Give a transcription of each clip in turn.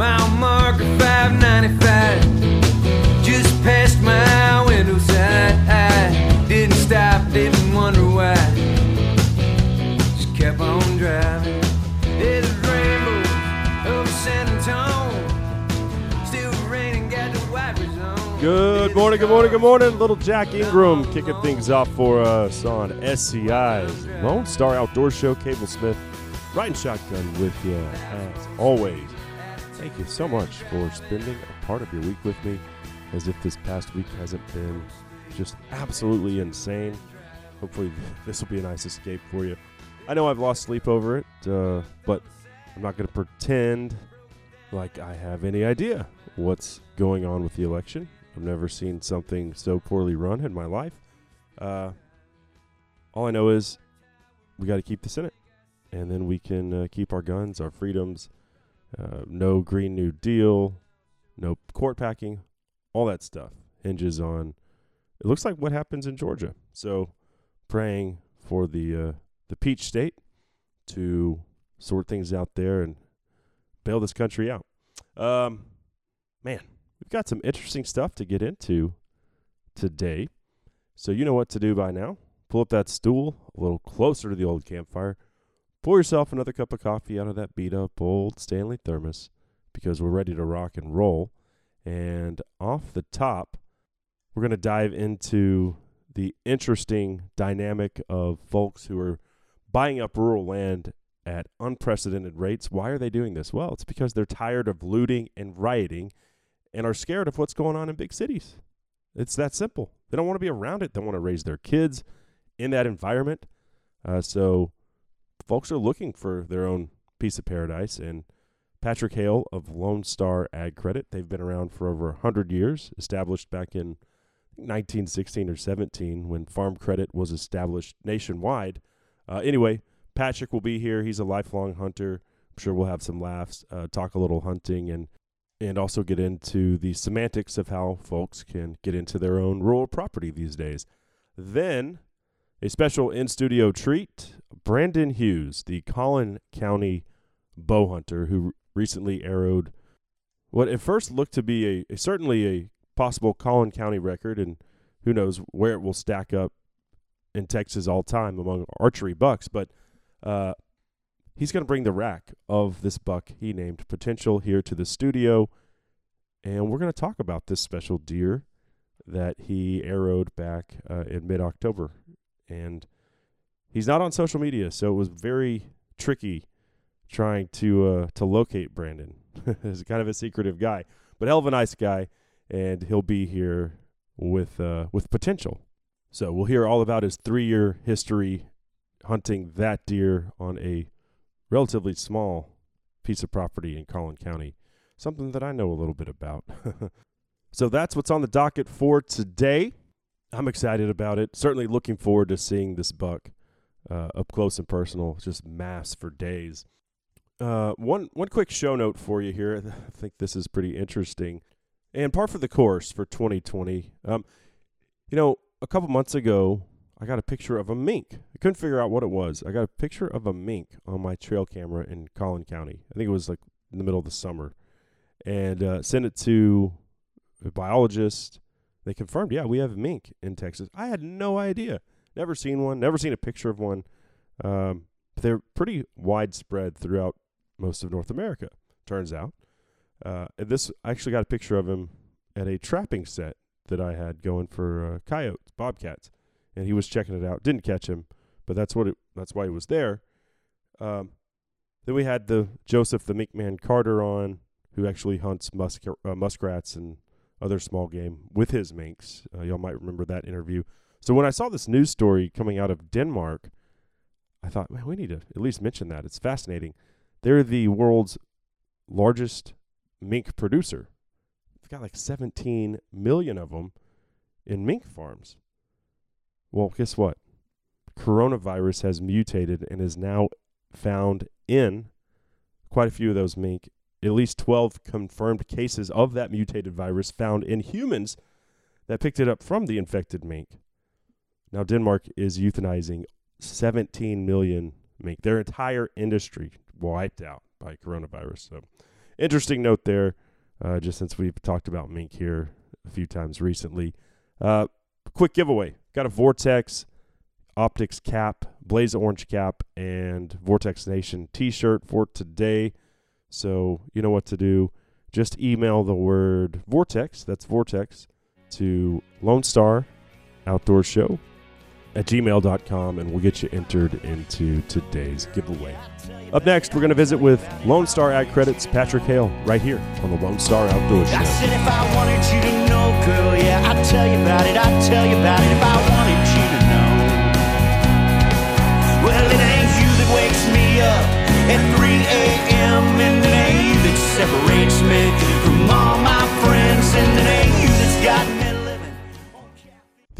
Mile marker 595. Just past my window side. I didn't stop, didn't wonder why. Just kept on driving. There's rainbows over San Antonio. Still. Good morning, good morning, good morning. Little Jack Ingram kicking things off for us on SCI's Lone Star Outdoor Show. Cable Smith riding shotgun with you as always. Thank you so much for spending a part of your week with me as if this past week hasn't been just absolutely insane. Hopefully, this will be a nice escape for you. I know I've lost sleep over it, uh, but I'm not going to pretend like I have any idea what's going on with the election. I've never seen something so poorly run in my life. Uh, all I know is we got to keep the Senate, and then we can uh, keep our guns, our freedoms. Uh, no Green New Deal, no court packing, all that stuff hinges on. It looks like what happens in Georgia. So, praying for the uh, the Peach State to sort things out there and bail this country out. Um, man, we've got some interesting stuff to get into today. So you know what to do by now. Pull up that stool a little closer to the old campfire. Pour yourself another cup of coffee out of that beat up old Stanley thermos because we're ready to rock and roll. And off the top, we're going to dive into the interesting dynamic of folks who are buying up rural land at unprecedented rates. Why are they doing this? Well, it's because they're tired of looting and rioting and are scared of what's going on in big cities. It's that simple. They don't want to be around it. They want to raise their kids in that environment. Uh, so, folks are looking for their own piece of paradise. And Patrick Hale of Lone Star Ag Credit, they've been around for over 100 years, established back in 1916 or 17 when Farm Credit was established nationwide. Uh, anyway, Patrick will be here. He's a lifelong hunter. I'm sure we'll have some laughs, uh, talk a little hunting, and and also get into the semantics of how folks can get into their own rural property these days. Then, a special in studio treat Brandon Hughes, the Collin County bow hunter who recently arrowed what at first looked to be a, a certainly a possible Collin County record, and who knows where it will stack up in Texas all time among archery bucks, but uh, he's going to bring the rack of this buck he named Potential here to the studio, and we're going to talk about this special deer that he arrowed back uh, in mid October. And he's not on social media, so it was very tricky trying to uh, to locate Brandon. He's kind of a secretive guy, but hell of a nice guy, and he'll be here with uh, with potential. So we'll hear all about his three year history hunting that deer on a relatively small piece of property in Collin County, something that I know a little bit about. so that's what's on the docket for today. I'm excited about it. Certainly looking forward to seeing this buck uh, up close and personal, just mass for days. Uh, one one quick show note for you here. I think this is pretty interesting, and par for the course for 2020. Um, you know, a couple months ago, I got a picture of a mink. I couldn't figure out what it was. I got a picture of a mink on my trail camera in Collin County. I think it was like in the middle of the summer, and uh, sent it to a biologist. They confirmed, yeah, we have mink in Texas. I had no idea. Never seen one. Never seen a picture of one. Um, they're pretty widespread throughout most of North America. Turns out, uh, this I actually got a picture of him at a trapping set that I had going for uh, coyotes, bobcats, and he was checking it out. Didn't catch him, but that's what it. That's why he was there. Um, then we had the Joseph the Mink Man Carter on, who actually hunts musk uh, muskrats and other small game with his minks. Uh, y'all might remember that interview. So when I saw this news story coming out of Denmark, I thought, man, we need to at least mention that. It's fascinating. They're the world's largest mink producer. They've got like 17 million of them in mink farms. Well, guess what? Coronavirus has mutated and is now found in quite a few of those mink. At least 12 confirmed cases of that mutated virus found in humans that picked it up from the infected mink. Now, Denmark is euthanizing 17 million mink. Their entire industry wiped out by coronavirus. So, interesting note there, uh, just since we've talked about mink here a few times recently. Uh, quick giveaway: got a Vortex optics cap, blaze orange cap, and Vortex Nation T-shirt for today. So you know what to do. Just email the word Vortex. That's Vortex to Lone Star Outdoor Show at gmail.com and we'll get you entered into today's giveaway. Up next, we're going to visit with Lone Star Ag Credits Patrick Hale right here on the Lone Star Outdoor I Show. said if I wanted you to know, girl, yeah, I'd tell you about it, I'd tell you about it if I wanted you to know. Well, it ain't you that wakes me up at 3 a.m. and that separates me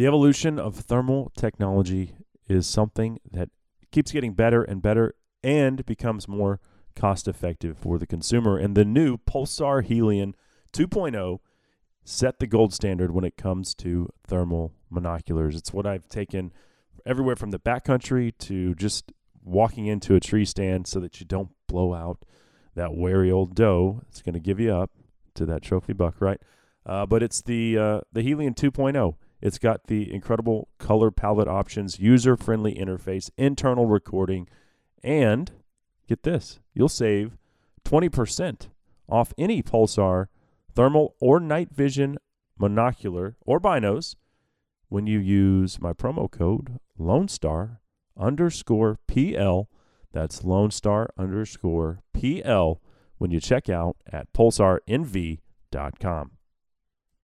The evolution of thermal technology is something that keeps getting better and better and becomes more cost effective for the consumer. And the new Pulsar Helion 2.0 set the gold standard when it comes to thermal monoculars. It's what I've taken everywhere from the backcountry to just walking into a tree stand so that you don't blow out that wary old doe. It's going to give you up to that trophy buck, right? Uh, but it's the uh, the Helion 2.0. It's got the incredible color palette options, user friendly interface, internal recording, and get this you'll save 20% off any Pulsar thermal or night vision monocular or binos when you use my promo code Lone Star underscore PL. That's Lone Star underscore PL when you check out at pulsarnv.com.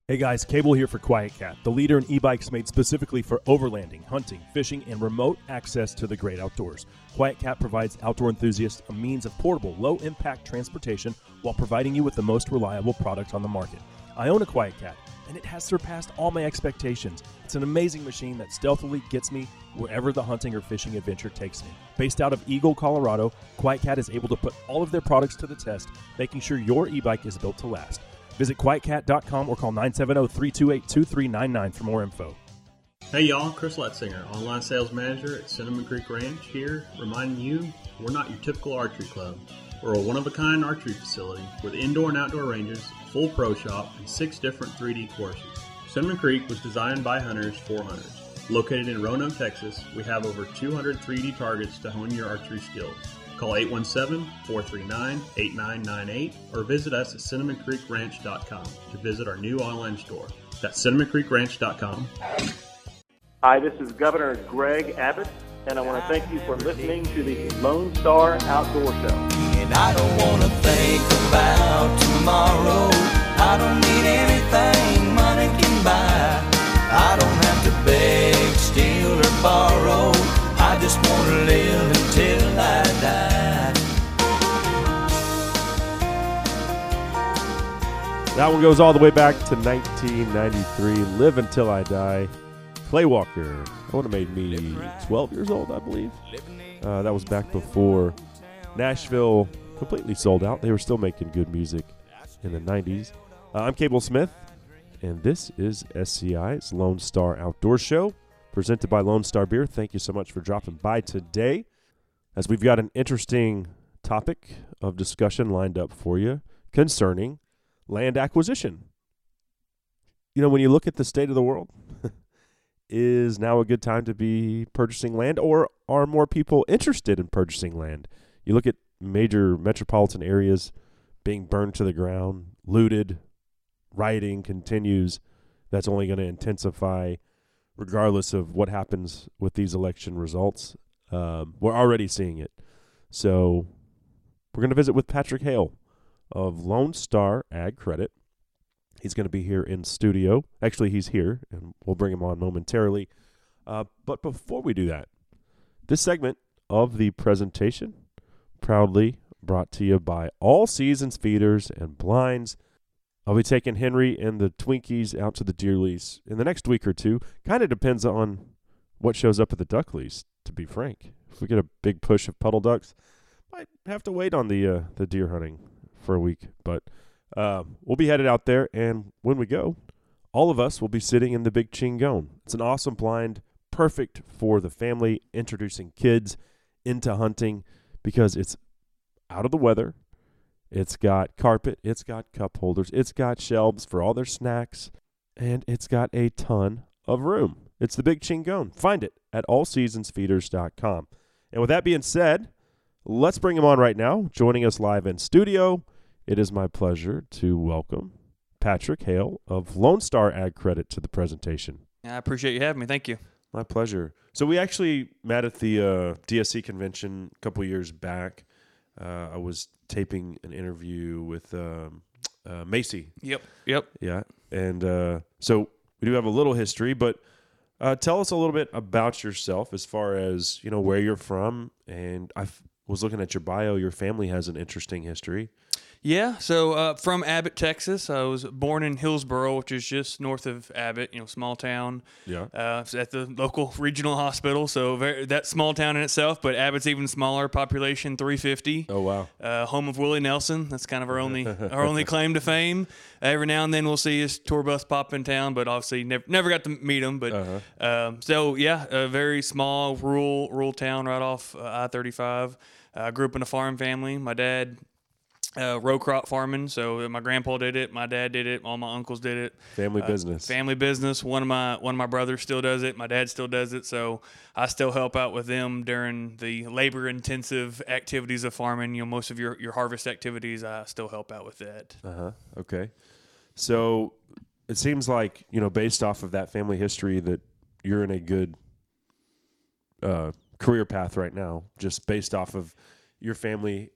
Hey guys, Cable here for Quiet Cat, the leader in e-bikes made specifically for overlanding, hunting, fishing, and remote access to the great outdoors. Quiet Cat provides outdoor enthusiasts a means of portable, low-impact transportation while providing you with the most reliable product on the market. I own a Quiet Cat, and it has surpassed all my expectations. It's an amazing machine that stealthily gets me wherever the hunting or fishing adventure takes me. Based out of Eagle, Colorado, Quiet Cat is able to put all of their products to the test, making sure your e-bike is built to last. Visit quietcat.com or call 970 328 2399 for more info. Hey y'all, Chris Letzinger, online sales manager at Cinnamon Creek Ranch here, reminding you we're not your typical archery club. We're a one of a kind archery facility with indoor and outdoor ranges, full pro shop, and six different 3D courses. Cinnamon Creek was designed by hunters for hunters. Located in Roanoke, Texas, we have over 200 3D targets to hone your archery skills. Call 817-439-8998 or visit us at cinnamoncreekranch.com to visit our new online store. That's cinnamoncreekranch.com. Hi, this is Governor Greg Abbott, and I want to thank you for listening to the Lone Star Outdoor Show. And I don't wanna think about tomorrow. I don't need anything money can buy. I don't have to beg, steal, or borrow. I just wanna live until That one goes all the way back to 1993. Live Until I Die. Clay Walker. That would have made me 12 years old, I believe. Uh, that was back before Nashville completely sold out. They were still making good music in the 90s. Uh, I'm Cable Smith, and this is SCI's Lone Star Outdoor Show, presented by Lone Star Beer. Thank you so much for dropping by today, as we've got an interesting topic of discussion lined up for you concerning land acquisition. You know, when you look at the state of the world, is now a good time to be purchasing land, or are more people interested in purchasing land? You look at major metropolitan areas being burned to the ground, looted, rioting continues. That's only going to intensify regardless of what happens with these election results. Um, we're already seeing it. So we're going to visit with Patrick Hale of Lone Star Ag Credit. He's going to be here in studio. Actually, he's here, and we'll bring him on momentarily. Uh, but before we do that, this segment of the presentation proudly brought to you by All Seasons Feeders and Blinds. I'll be taking Henry and the Twinkies out to the deer lease in the next week or two. Kind of depends on what shows up at the duck lease, to be frank. If we get a big push of puddle ducks, might have to wait on the uh, the deer hunting for a week. But uh, we'll be headed out there, and when we go, all of us will be sitting in the big Chingon. It's an awesome blind, perfect for the family, introducing kids into hunting because it's out of the weather It's got carpet, it's got cup holders, it's got shelves for all their snacks, and it's got a ton of room. It's the Big Chingon. Find it at allseasonsfeeders.com. And with that being said, let's bring him on right now. Joining us live in studio, it is my pleasure to welcome Patrick Hale of Lone Star Ag Credit to the presentation. I appreciate you having me. Thank you. My pleasure. So we actually met at the uh, DSC convention a couple years back. Uh, I was taping an interview with um, uh, Macy. Yep. Yep. Yeah, and uh, so we do have a little history, but uh, tell us a little bit about yourself as far as you know where you're from. And I was looking at your bio. Your family has an interesting history. Yeah, so uh, from Abbott, Texas. I was born in Hillsboro, which is just north of Abbott, you know, small town. Yeah. Uh, at the local regional hospital, so very, that small town in itself. But Abbott's even smaller, population 350. Oh wow. Uh, home of Willie Nelson. That's kind of our only our only claim to fame. every now and then we'll see his tour bus pop in town, but obviously never never got to meet him. But Uh-huh. um, so yeah, a very small rural rural town right off uh, I thirty five. I grew up in a farm family. My dad uh, row crop farming. So my grandpa did it, my dad did it, all my uncles did it. Family Uh, business. Family business. One of my one of my brothers still does it. My dad still does it. So I still help out with them during the labor intensive activities of farming. You know, most of your your harvest activities, I still help out with that. Uh huh. Okay. So it seems like you know, based off of that family history, that you're in a good uh, career path right now, just based off of your family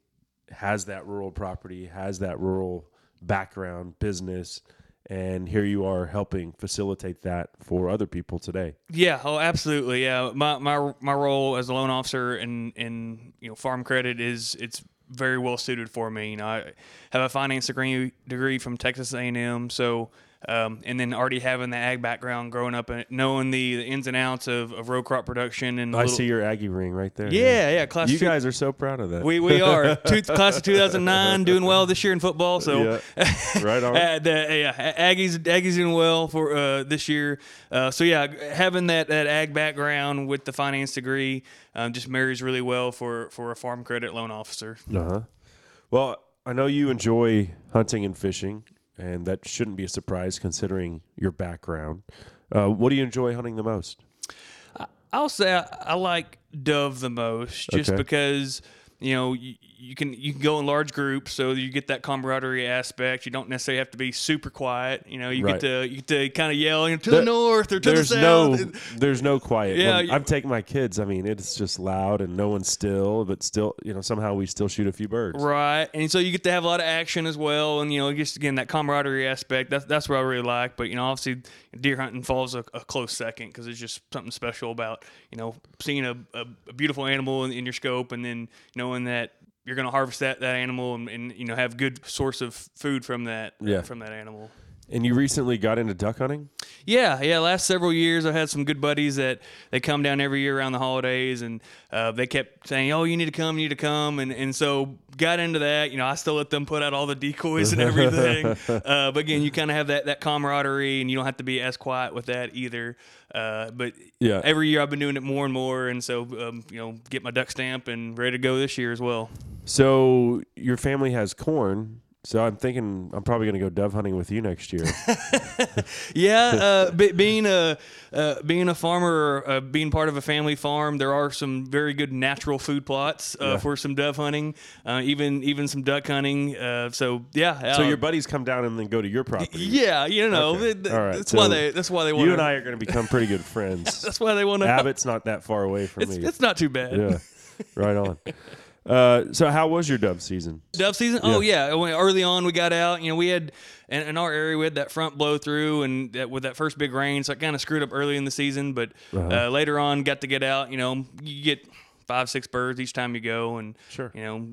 has that rural property, has that rural background, business, and here you are helping facilitate that for other people today. Yeah, oh, absolutely. Yeah, my my my role as a loan officer in in you know farm credit is it's very well suited for me. You know, I have a finance degree degree from Texas A and M, so. Um, and then already having the ag background, growing up and knowing the, the ins and outs of, of row crop production and I little- see your Aggie ring right there. yeah, yeah, class You two- guys are so proud of that. we we are Two, class of 2009 doing well this year in football. So Yeah. Right on. Uh, the, yeah, Aggies Aggies doing well for uh, this year. Uh, so yeah, having that, that ag background with the finance degree um, just marries really well for for a farm credit loan officer. Uh huh. Well, I know you enjoy hunting and fishing, and that shouldn't be a surprise considering your background. Uh, what do you enjoy hunting the most? I'll say I, I like dove the most, just Okay. because you know you, you can you can go in large groups, so you get that camaraderie aspect. You don't necessarily have to be super quiet. You know, you Right. get to you get to kind of yell you know, to There- the north or to the There's south. no, there's no quiet. Yeah, you- I'm taking my kids. I mean, it's just loud and no one's still, but still, you know, somehow we still shoot a few birds. Right, and so you get to have a lot of action as well, and you know, just again that camaraderie aspect. That's that's what I really like. But you know, obviously, deer hunting falls a, a close second because it's just something special about you know seeing a, a, a beautiful animal in, in your scope, and then knowing that you're going to harvest that, that animal and, and you know have good source of food from that Yeah. from that animal. And you recently got into duck hunting. Yeah, yeah. Last several years, I've had some good buddies that they come down every year around the holidays, and uh, they kept saying, "Oh, you need to come, you need to come," and and so got into that. You know, I still let them put out all the decoys and everything. uh, but again, you kind of have that that camaraderie, and you don't have to be as quiet with that either. Uh, but Yeah. every year I've been doing it more and more, and so um, you know, get my duck stamp and ready to go this year as well. So your family has corn. So I'm thinking I'm probably going to go dove hunting with you next year. Yeah, uh, be, being a uh, being a farmer, or, uh, being part of a family farm, there are some very good natural food plots uh, for some dove hunting, uh, even even some duck hunting. Uh, so yeah, so your buddies come down and then go to your property. yeah, you know, Okay. th- th- All right. that's So why they that's why they want You and I are going to become pretty good friends. That's why they want to. Abbott's not that far away from It's, me. it's not too bad. yeah, right on. Uh, so how was your dove season? Dove season? Oh yeah. Early on, we got out. You know, we had in, in our area we had that front blow through, and that, with that first big rain, so it kind of screwed up early in the season. But Uh-huh. uh, later on, got to get out. You know, you get five, six birds each time you go, and Sure. you know,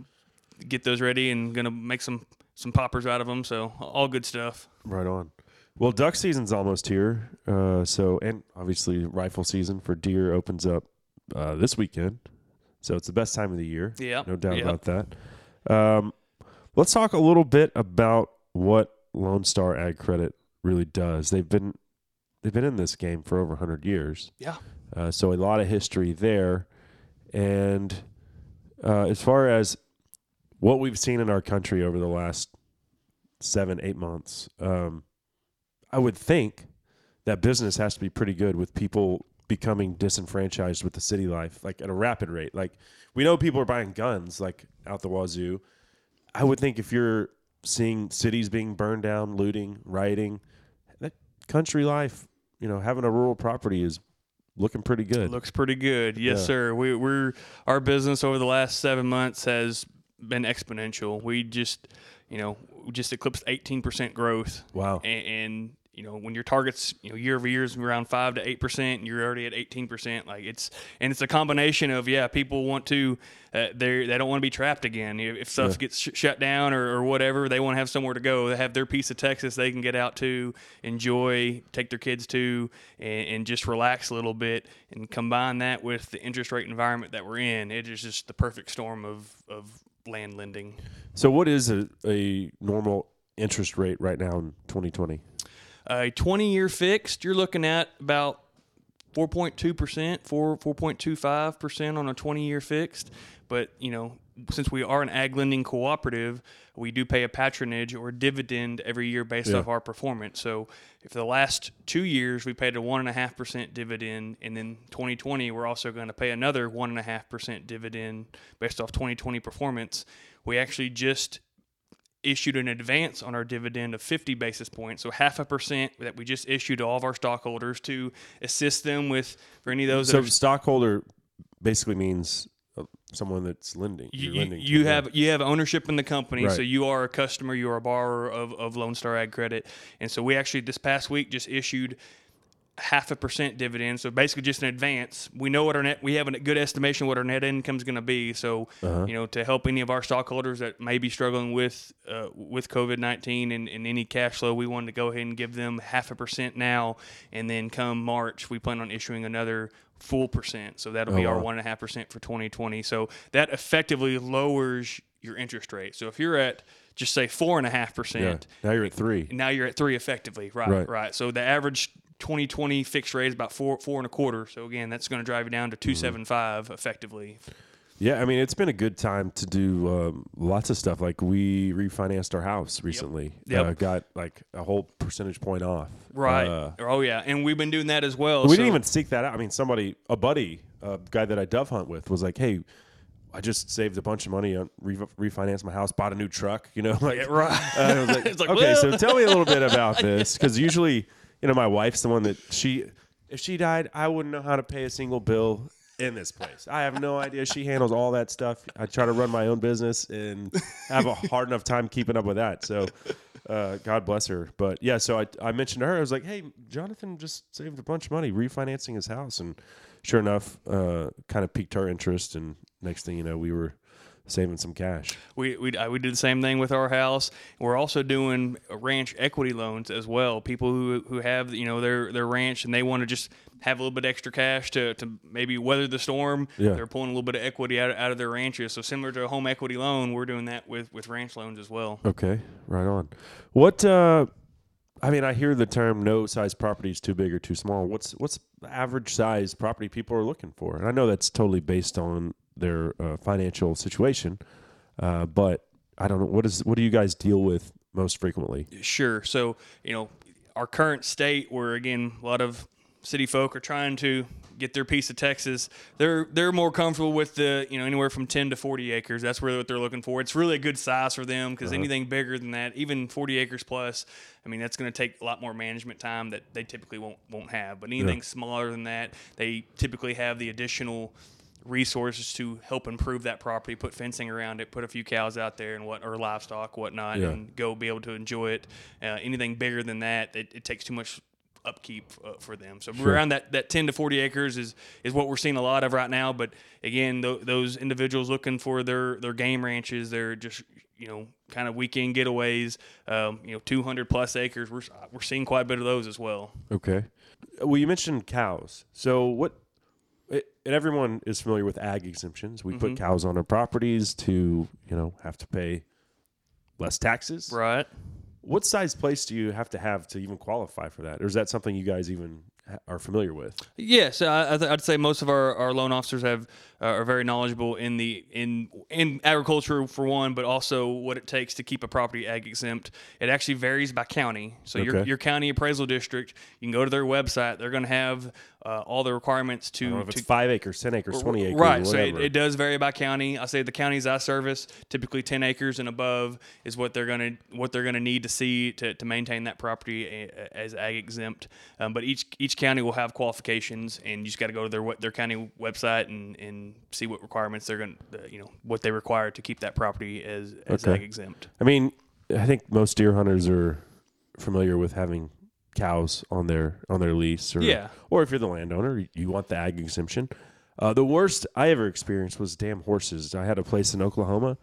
get those ready and gonna make some some poppers out of them. So all good stuff. Right on. Well, duck season's almost here. Uh, so and obviously rifle season for deer opens up uh, this weekend. So it's the best time of the year. Yeah, no doubt yeah. about that. Um, let's talk a little bit about what Lone Star Ag Credit really does. They've been they've been in this game for over 100 years. Yeah. Uh, so a lot of history there. And uh, as far as what we've seen in our country over the last seven, eight months, um, I would think that business has to be pretty good with people becoming disenfranchised with the city life, like at a rapid rate. Like we know people are buying guns like out the wazoo. I would think if you're seeing cities being burned down, looting, rioting, that country life, you know, having a rural property is looking pretty good. Looks pretty good. Yes, Yeah. sir. We, we're our business over the last seven months has been exponential. We just, you know, just eclipsed 18% growth. Wow. And, and you know, when your targets, you know, year over year is around five to eight percent, and you're already at 18%. Like it's, and it's a combination of yeah, people want to, uh, they they don't want to be trapped again. If stuff gets sh- shut down or, or whatever, they want to have somewhere to go. They have their piece of Texas they can get out to, enjoy, take their kids to, and, and just relax a little bit. And combine that with the interest rate environment that we're in, it is just the perfect storm of of land lending. So, what is a, a normal interest rate right now in 2020? A 20 year fixed, you're looking at about 4.2%, 4, 4.25% on a 20 year fixed. But, you know, since we are an ag lending cooperative, we do pay a patronage or dividend every year based Yeah. off our performance. So, if the last two years we paid a 1.5% dividend, and then 2020 we're also going to pay another 1.5% dividend based off 2020 performance, we actually just issued an advance on our dividend of 50 basis points, so half a percent that we just issued to all of our stockholders to assist them with for any of those. So, that are, stockholder basically means uh, someone that's lending. you, lending you have you have ownership in the company, so you are a customer, you are a borrower of, of Lone Star Ag Credit, and so we actually this past week just issued half a percent dividend. So basically, just an advance. We know what our net. We have a good estimation what our net income is going to be. So Uh-huh. you know, to help any of our stockholders that may be struggling with uh, with COVID nineteen and, and any cash flow, we wanted to go ahead and give them half a percent now, and then come March, we plan on issuing another full percent. So that'll be Oh, our one and a half percent for 2020. So that effectively lowers your interest rate. So if you're at just say four and a half percent, Now you're at three. now you're at three effectively. Right, Right. right. So the average 2020 fixed rate is about four four and a quarter. So again, that's going to drive you down to 275 effectively. Yeah, I mean, it's been a good time to do um, lots of stuff. Like we refinanced our house recently. Yep. Uh, got like a whole percentage point off. Right. Uh, oh yeah, and we've been doing that as well. we so- didn't even seek that out. I mean, somebody, a buddy, a guy that I dove hunt with, was like, "Hey, I just saved a bunch of money on re- refinanced my house, bought a new truck." You know, like Yeah, right. Uh, I was like, It's like, okay, well- so tell me a little bit about this, because usually, you know, my wife's the one that she, if she died, I wouldn't know how to pay a single bill in this place. I have no idea. She handles all that stuff. I try to run my own business and have a hard enough time keeping up with that. So, uh, God bless her. But yeah, so I, I mentioned to her, I was like, hey, Jonathan just saved a bunch of money refinancing his house. And sure enough, uh, kind of piqued her interest. And next thing you know, we were saving some cash. We we uh, we did the same thing with our house. We're also doing ranch equity loans as well. People who who have you know their their ranch and they want to just have a little bit extra cash to, to maybe weather the storm. Yeah. They're pulling a little bit of equity out, out of their ranches. So similar to a home equity loan, we're doing that with with ranch loans as well. Okay, right on. What uh I mean, I hear the term no size property is too big or too small. What's what's the average size property people are looking for? And I know that's totally based on their uh, financial situation, uh, but I don't know what is what do you guys deal with most frequently? Sure. So, you know, our current state where again a lot of city folk are trying to get their piece of Texas, they're they're more comfortable with the, you know, anywhere from 10 to 40 acres. That's really what they're looking for. It's really a good size for them because anything bigger than that, even 40 acres plus, I mean, that's going to take a lot more management time that they typically won't won't have. But anything smaller than that, they typically have the additional resources to help improve that property, put fencing around it, put a few cows out there and what or livestock, whatnot, Yeah. and go be able to enjoy it. Uh, anything bigger than that, it, it takes too much upkeep uh, for them. So around that, that 10 to 40 acres is is what we're seeing a lot of right now. But again, th- those individuals looking for their their game ranches, they're just you know kind of weekend getaways. Um, you know, 200 plus acres. We're we're seeing quite a bit of those as well. Okay. Well, you mentioned cows. So what? And everyone is familiar with ag exemptions. We put mm-hmm. cows on our properties to you know have to pay less taxes. Right. What size place do you have to have to even qualify for that, or is that something you guys even are familiar with. Yes, I, I'd say most of our, our loan officers have uh, are very knowledgeable in the in in agriculture for one, but also what it takes to keep a property ag exempt. It actually varies by county. So your Okay. your county appraisal district, you can go to their website. They're going to have uh, all the requirements I don't know to if to it's five acres, ten acres, twenty acres, Right. So it, it does vary by county. I say the counties I service, typically ten acres and above, is what they're gonna what they're gonna need to see to, to maintain that property as ag exempt. Um, but each each county will have qualifications, and you just got to go to their their county website and, and see what requirements they're gonna uh, you know what they require to keep that property as as Okay. ag exempt. I mean, I think most deer hunters are familiar with having cows on their on their lease, or Yeah. or if you're the landowner, you want the ag exemption. Uh, the worst I ever experienced was damn horses. I had a place in Oklahoma.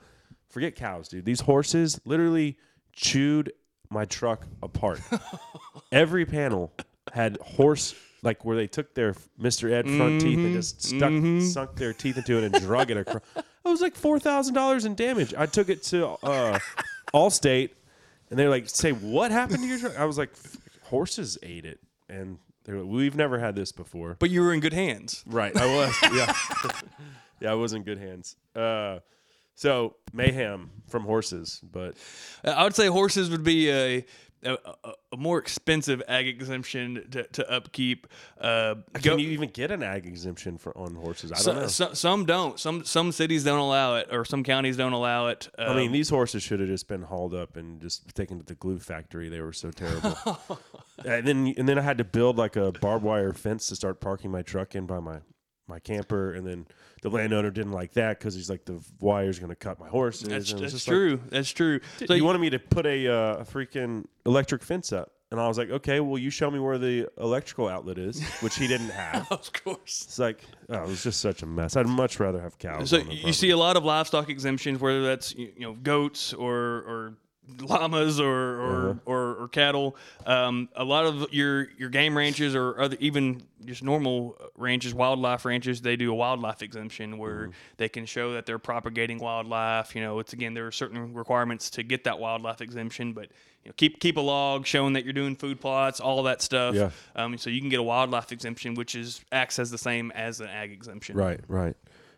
Forget cows, dude. These horses literally chewed my truck apart. Every panel had horse like where they took their Mr. Ed front teeth and just stuck sunk their teeth into it and drug it across. It was like four thousand dollars in damage. I took it to uh, Allstate, and they're like, "Say what happened to your truck?" I was like, "Horses ate it," and they're like, "We've never had this before." But you were in good hands. Right, I was. yeah, yeah, I was in good hands. Uh, so mayhem from horses, but I would say horses would be a a, a, a more expensive ag exemption to, to upkeep. Uh, can go- you even get an ag exemption for on horses? I don't So- know. so- some don't. Some some cities don't allow it, or some counties don't allow it. I mean, Um, these horses should have just been hauled up and just taken to the glue factory. They were so terrible. and then and then I had to build like a barbed wire fence to start parking my truck in by my my camper. And then the landowner didn't like that because he's like the wire's going to cut my horses. that's and that's just like, true. that's true. so you wanted me to put a, uh, a freaking electric fence up. And I was like, okay, well, you show me where the electrical outlet is, which he didn't have. of course. It's like, oh, it was just such a mess. I'd much rather have cows. So on the you see a lot of livestock exemptions, whether that's you you know goats or or llamas or or, Uh-huh. or, or cattle. Um, a lot of your your game ranches or other even just normal ranches, wildlife ranches, they do a wildlife exemption where Mm-hmm. they can show that they're propagating wildlife. You know, it's again there are certain requirements to get that wildlife exemption, but you know, keep keep a log showing that you're doing food plots, all that stuff. Yeah. Um, so you can get a wildlife exemption, which is acts as the same as an ag exemption. Right, right.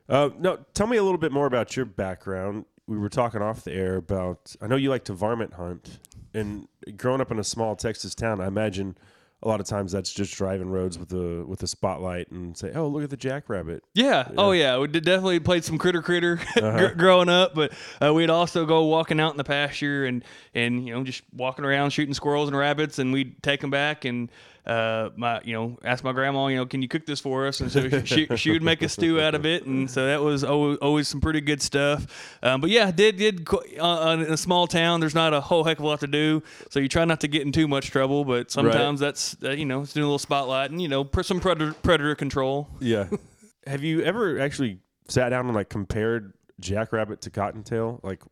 Uh, no, tell me a little bit more about your background. We were talking off the air about. I know you like to varmint hunt, and growing up in a small Texas town, I imagine a lot of times that's just driving roads with a with a spotlight and say, "Oh, look at the jackrabbit." Yeah. Oh, yeah. We definitely played some critter critter Uh-huh. growing up, but uh, we'd also go walking out in the pasture and and you know just walking around shooting squirrels and rabbits, and we'd take them back and. Uh, my, you know, ask my grandma, you know, can you cook this for us? And so she, she would make a stew out of it, and so that was always, always some pretty good stuff. Um, but yeah, did did uh, in a small town, there's not a whole heck of a lot to do, so you try not to get in too much trouble. But sometimes that's uh, you know, it's doing a little spotlight and you know, pr- some predator predator control. Yeah. Have you ever actually sat down and like compared jackrabbit to cottontail? Like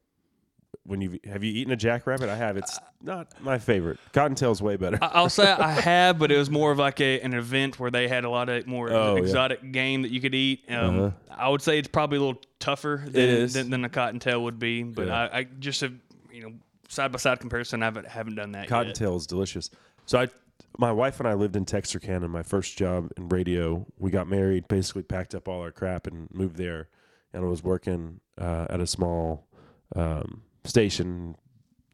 when you have you eaten a jackrabbit? I have. It's not my favorite. Cottontail's way better. I- I'll say I have, but it was more of like a, an event where they had a lot of more Oh, yeah. exotic game that you could eat. Um, Uh-huh. I would say it's probably a little tougher than, than, than a cottontail would be, but Yeah. I, I just have, you know, side by side comparison, I haven't, haven't done that yet. Cottontail is delicious. So I, my wife and I lived in Texarkana. My first job in radio. We got married, basically packed up all our crap and moved there. And I was working uh, at a small um, station,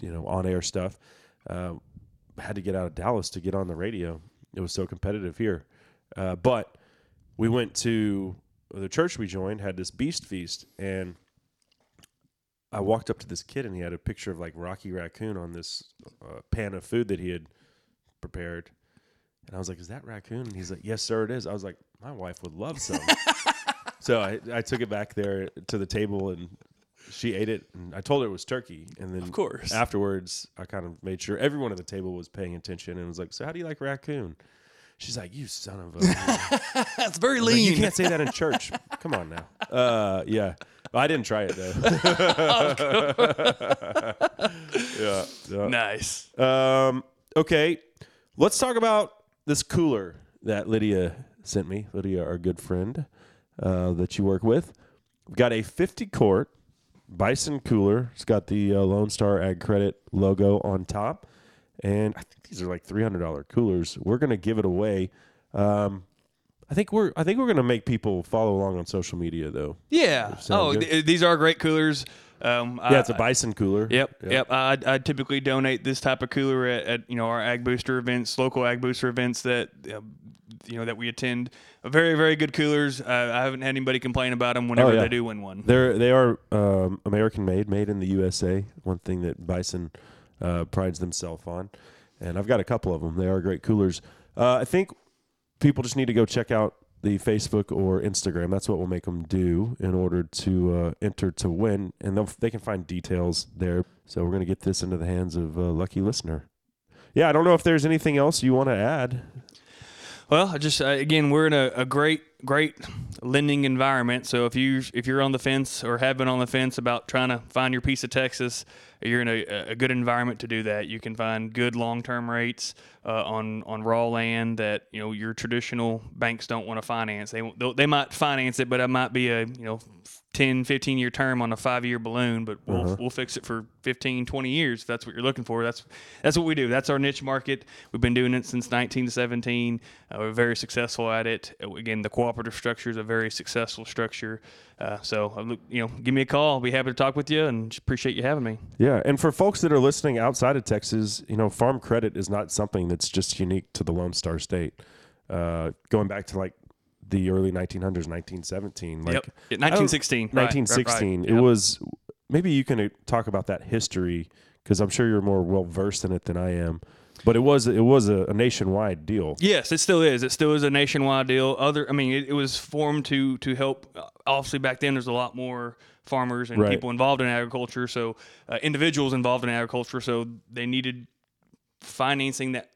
you know, on air stuff. Uh, had to get out of Dallas to get on the radio. It was so competitive here. Uh, but we went to the church we joined had this beast feast and I walked up to this kid and he had a picture of like Rocky Raccoon on this uh, pan of food that he had prepared. And I was like, "Is that raccoon?" And he's like, "Yes, sir, it is." I was like, "My wife would love some." so I, I took it back there to the table and she ate it. And I told her it was turkey. And then Of course. afterwards, I kind of made sure everyone at the table was paying attention and was like, "So how do you like raccoon?" She's like, "You son of a." That's very was like, lean. you can't say that in church. Come on now. Uh, yeah. I didn't try it though. yeah. yeah. nice. Um, okay. Let's talk about this cooler that Lydia sent me. Lydia, our good friend uh, that you work with. We've got a 50 quart Bison cooler. It's got the uh, Lone Star Ag Credit logo on top. And I think these are like $300 coolers. We're going to give it away. Um, I think we're I think we're gonna make people follow along on social media though. Yeah. Oh, th- these are great coolers. Um, Yeah, it's a bison cooler. Yep, yep. I, I typically donate this type of cooler at, at you know our Ag Booster events, local Ag Booster events that uh, you know that we attend. Very, very good coolers. Uh, I haven't had anybody complain about them whenever Oh, yeah. they do win one. They're they are um, American made, made in the USA. One thing that Bison uh, prides themselves on, and I've got a couple of them. They are great coolers. Uh, I think people just need to go check out the Facebook or Instagram. That's what we'll make them do in order to uh, enter to win, and they can find details there. So we're gonna get this into the hands of a lucky listener. Yeah, I don't know if there's anything else you want to add. Well, I just uh, again, we're in a, a great, great lending environment. So if you if you're on the fence or have been on the fence about trying to find your piece of Texas, you're in a, a good environment to do that. You can find good long term rates uh, on on raw land that you know your traditional banks don't want to finance. They they might finance it, but it might be a you know 10, 15 year term on a five year balloon. But we'll we'll fix it for 15, 20 years if that's what you're looking for. That's that's what we do. That's our niche market. We've been doing it since 1917. Uh, we're very successful at it. Uh, Again, the cooperative structure is a very successful structure. Uh, so, uh, you know, give me a call. I'll be happy to talk with you and appreciate you having me. Yeah, and for folks that are listening outside of Texas, you know, farm credit is not something that's just unique to the Lone Star State. Uh, going back to like the early 1900s, 1917, like Yep. Yeah, 1916, right, right, right. 1916. It Yep. was maybe you can uh, talk about that history because I'm sure you're more well versed in it than I am. But it was it was a, a nationwide deal. Yes, it still is. It still is a nationwide deal. Other, I mean, it, it was formed to to help. uh, Obviously, back then there's a lot more farmers and Right. people involved in agriculture. So uh, individuals involved in agriculture. So they needed financing that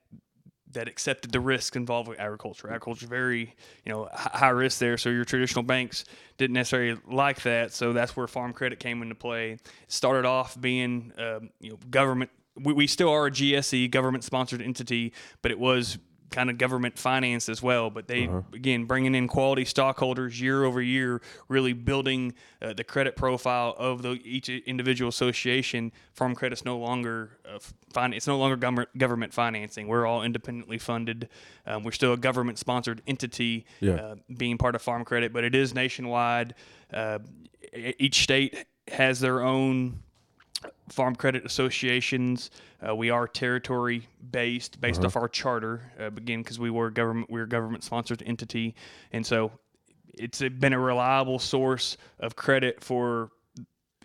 that accepted the risk involved with agriculture. Agriculture very, you know, high risk there. So your traditional banks didn't necessarily like that. So that's where farm credit came into play. It started off being, um, you know, government. We, we still are a GSE, government sponsored entity, but it was kind of government finance as well. But they again bringing in quality stockholders year over year, really building uh, the credit profile of the each individual association. Farm credit's no longer uh, fin- It's no longer government government financing. We're all independently funded. Um, we're still a government sponsored entity, Yeah. uh, being part of Farm Credit, but it is nationwide. Uh, each state has their own farm credit associations. Uh, we are territory based, based off our charter. Uh, again, because we were government, we're a government sponsored entity, and so it's been a reliable source of credit for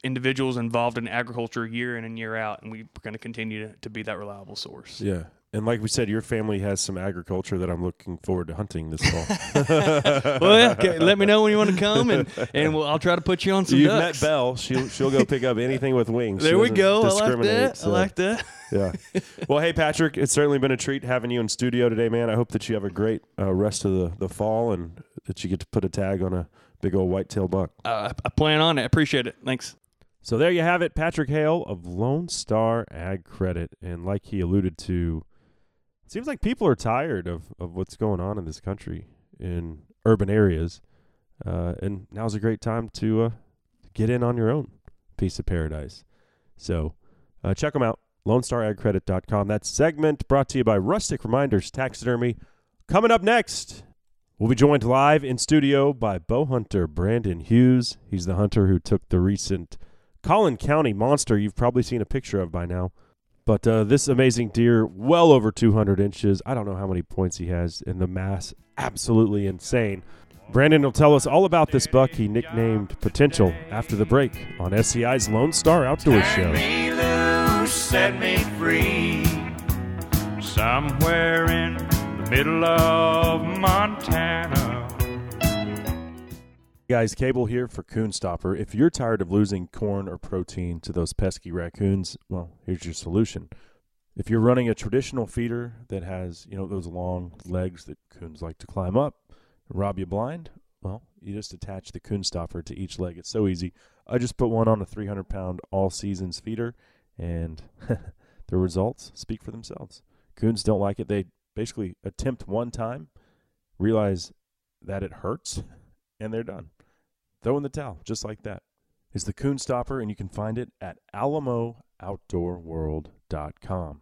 individuals involved in agriculture year in and year out, and we're going to continue to, to be that reliable source. Yeah. And like we said, your family has some agriculture that I'm looking forward to hunting this fall. well, yeah, okay, let me know when you want to come, and and we'll, I'll try to put you on some You've ducks. met Belle. She'll she'll go pick up anything with wings. She There we go. I like that. so, I like that. Yeah. Well, hey Patrick, it's certainly been a treat having you in studio today, man. I hope that you have a great uh, rest of the, the fall and that you get to put a tag on a big old whitetail buck. Uh, I plan on it. Appreciate it. Thanks. So there you have it, Patrick Hale of Lone Star Ag Credit, and like he alluded to, seems like people are tired of of what's going on in this country in urban areas, uh, and now's a great time to uh, get in on your own piece of paradise. So uh, check them out, LoneStarAgCredit.com. That segment brought to you by Rustic Reminders Taxidermy. Coming up next, we'll be joined live in studio by bow hunter Brandon Hughes. He's the hunter who took the recent Collin County monster you've probably seen a picture of by now. But uh, this amazing deer, well over 200 inches. I don't know how many points he has, and the mass, absolutely insane. Brandon will tell us all about this buck he nicknamed Potential after the break on SCI's Lone Star Outdoor Show. me loose, set me free. Somewhere in the middle of Montana. Guys, Cable here for Coon Stopper. If you're tired of losing corn or protein to those pesky raccoons, well, here's your solution. If you're running a traditional feeder that has, you know, those long legs that coons like to climb up rob you blind, well, you just attach the Coon Stopper to each leg. It's so easy. I just put one on a 300 pound all seasons feeder, and the results speak for themselves. Coons don't like it. They basically attempt one time, realize that it hurts, and they're done. Throw in the towel, just like that. It's the Coon Stopper, and you can find it at AlamoOutdoorWorld.com.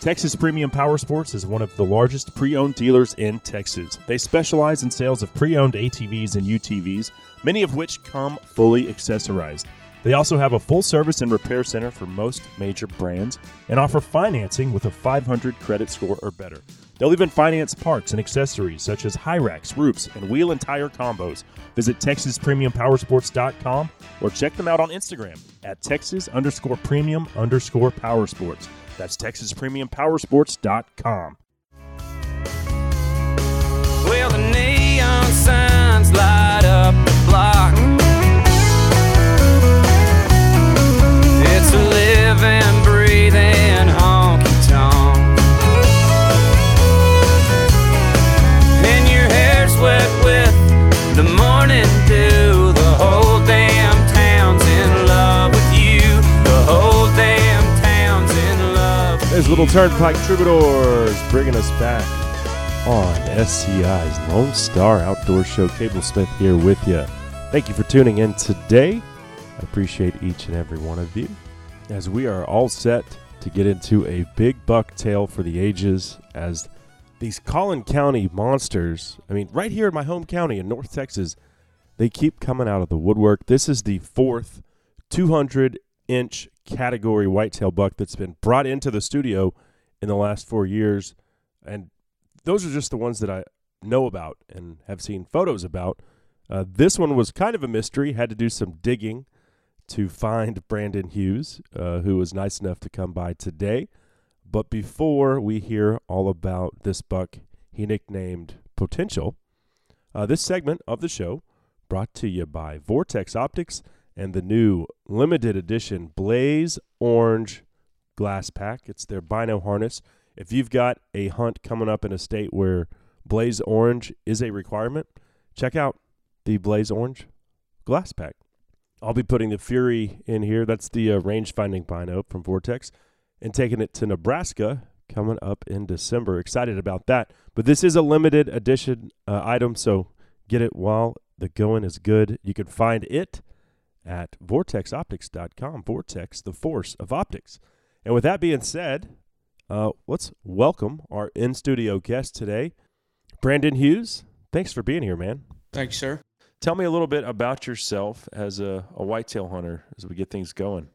Texas Premium Power Sports is one of the largest pre owned dealers in Texas. They specialize in sales of pre owned ATVs and UTVs, many of which come fully accessorized. They also have a full service and repair center for most major brands and offer financing with a 500 credit score or better. They'll even finance parts and accessories such as high racks, roofs, and wheel and tire combos. Visit TexasPremiumPowersports.com or check them out on Instagram at Texas underscore premium underscore power sports. That's TexasPremiumPowersports.com. Little Turnpike Troubadours bringing us back on SCI's Lone Star Outdoor Show. Cable Smith here with you. Thank you for tuning in today. I appreciate each and every one of you as we are all set to get into a big buck tale for the ages as these Collin County monsters, I mean, right here in my home county in North Texas, they keep coming out of the woodwork. This is the fourth 200 inch category whitetail buck that's been brought into the studio in the last four years. And those are just the ones that I know about and have seen photos about. Uh, this one was kind of a mystery, had to do some digging to find Brandon Hughes, uh, who was nice enough to come by today. But before we hear all about this buck he nicknamed Potential, uh, this segment of the show brought to you by Vortex Optics and the new limited edition Blaze Orange glass pack. It's their bino harness. If you've got a hunt coming up in a state where Blaze Orange is a requirement, check out the Blaze Orange glass pack. I'll be putting the Fury in here. That's the uh, range finding bino from Vortex and taking it to Nebraska coming up in December. Excited about that. But this is a limited edition uh, item, so get it while the going is good. You can find it at vortexoptics.com. Vortex, the force of optics. And with that being said, uh, let's welcome our in studio guest today, Brandon Hughes. Thanks for being here, man. Thanks, sir. Tell me a little bit about yourself as a, a whitetail hunter as we get things going.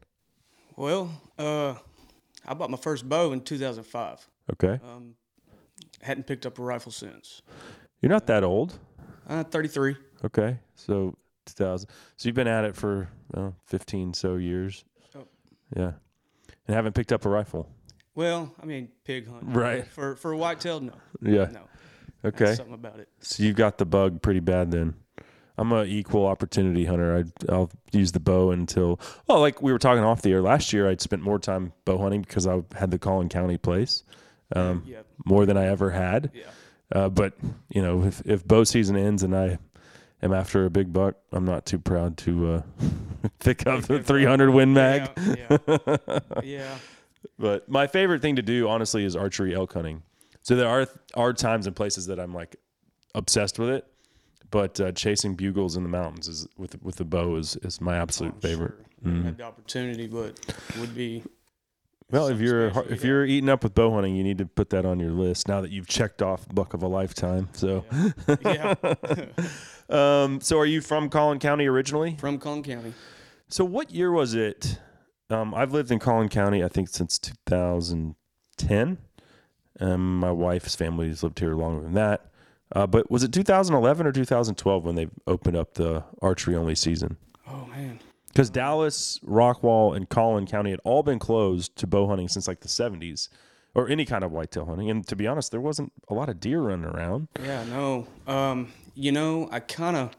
Well, uh, I bought my first bow in 2005. Okay. Um, hadn't picked up a rifle since. You're not that old. Uh, 33. Okay. So 2000. So you've been at it for uh, 15 so years. Oh. Yeah. And haven't picked up a rifle. Well, I mean, pig hunt. Right. For for whitetail, no. Yeah. No. Okay. That's something about it. So you got the bug pretty bad then. I'm a equal opportunity hunter. I I'll use the bow until well, like we were talking off the air last year. I'd spent more time bow hunting because I had the Collin County place, um, Yeah. more than I ever had. Yeah. Uh, but you know, if if bow season ends and I am after a big buck, I'm not too proud to uh, pick up the 300 Win Mag. Yeah. Yeah. yeah. But my favorite thing to do, honestly, is archery elk hunting. So there are are times and places that I'm like obsessed with it, but uh, chasing bugles in the mountains is with with the bow is is my absolute Oh, favorite. Sure. Mhm. Had the opportunity, but would be. Well, if you're if yeah. you're eating up with bow hunting, you need to put that on your list now that you've checked off buck of a lifetime. So, Yeah. um, so are you from Collin County originally? From Collin County. So what year was it? Um, I've lived in Collin County, I think, since 2010. Um, my wife's family has lived here longer than that. Uh, but was it 2011 or 2012 when they opened up the archery only season? Oh man. Because Dallas, Rockwall, and Collin County had all been closed to bow hunting since like the 70s or any kind of whitetail hunting. And to be honest, there wasn't a lot of deer running around. Yeah. No. Um. You know, I kind of,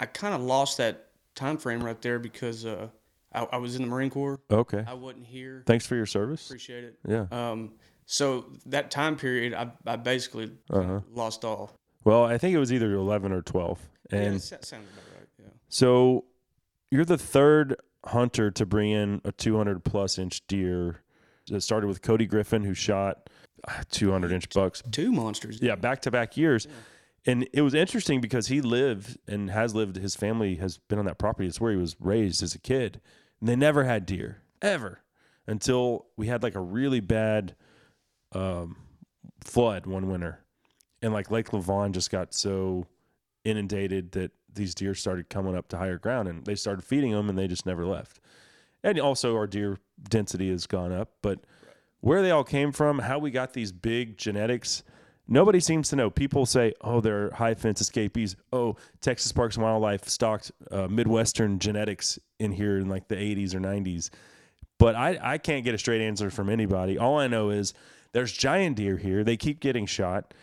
I kind of lost that time frame right there because uh, I, I was in the Marine Corps. Okay. I wasn't here. Thanks for your service. Appreciate it. Yeah. Um, so that time period, I, I basically Uh-huh. lost all. Well, I think it was either 11 or 12. yeah, And sounds about right. Yeah. so you're the third hunter to bring in a 200 plus inch deer. It started with Cody Griffin, who shot uh, 200 inch bucks. Two monsters. Yeah, back to back years. And it was interesting because he lived and has lived, his family has been on that property. It's where he was raised as a kid. And they never had deer, ever, until we had like a really bad um, flood one winter. And like Lake Lavon just got so inundated that these deer started coming up to higher ground and they started feeding them and they just never left. And also our deer density has gone up, but where they all came from, how we got these big genetics, nobody seems to know. People say, "Oh, they're high fence escapees." Oh, Texas Parks and Wildlife stocked uh, Midwestern genetics in here in like the 80s or 90s. But I, I can't get a straight answer from anybody. All I know is there's giant deer here. They keep getting shot,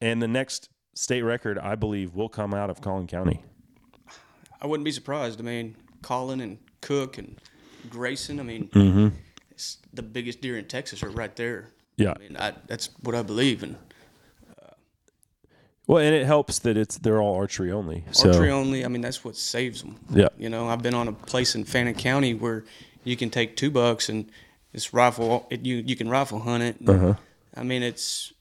and the next state record, I believe, will come out of Collin County. I wouldn't be surprised. I mean, Collin and Cooke and Grayson. I mean, Mm-hmm. it's the biggest deer in Texas are right there. Yeah. I mean, I, that's what I believe in. Well, and it helps that it's they're all archery only. So Archery only. I mean, that's what saves them. Yeah. You know, I've been on a place in Fannin County where you can take two bucks and it's rifle. It, you you can rifle hunt it. and, Uh-huh. I mean, it's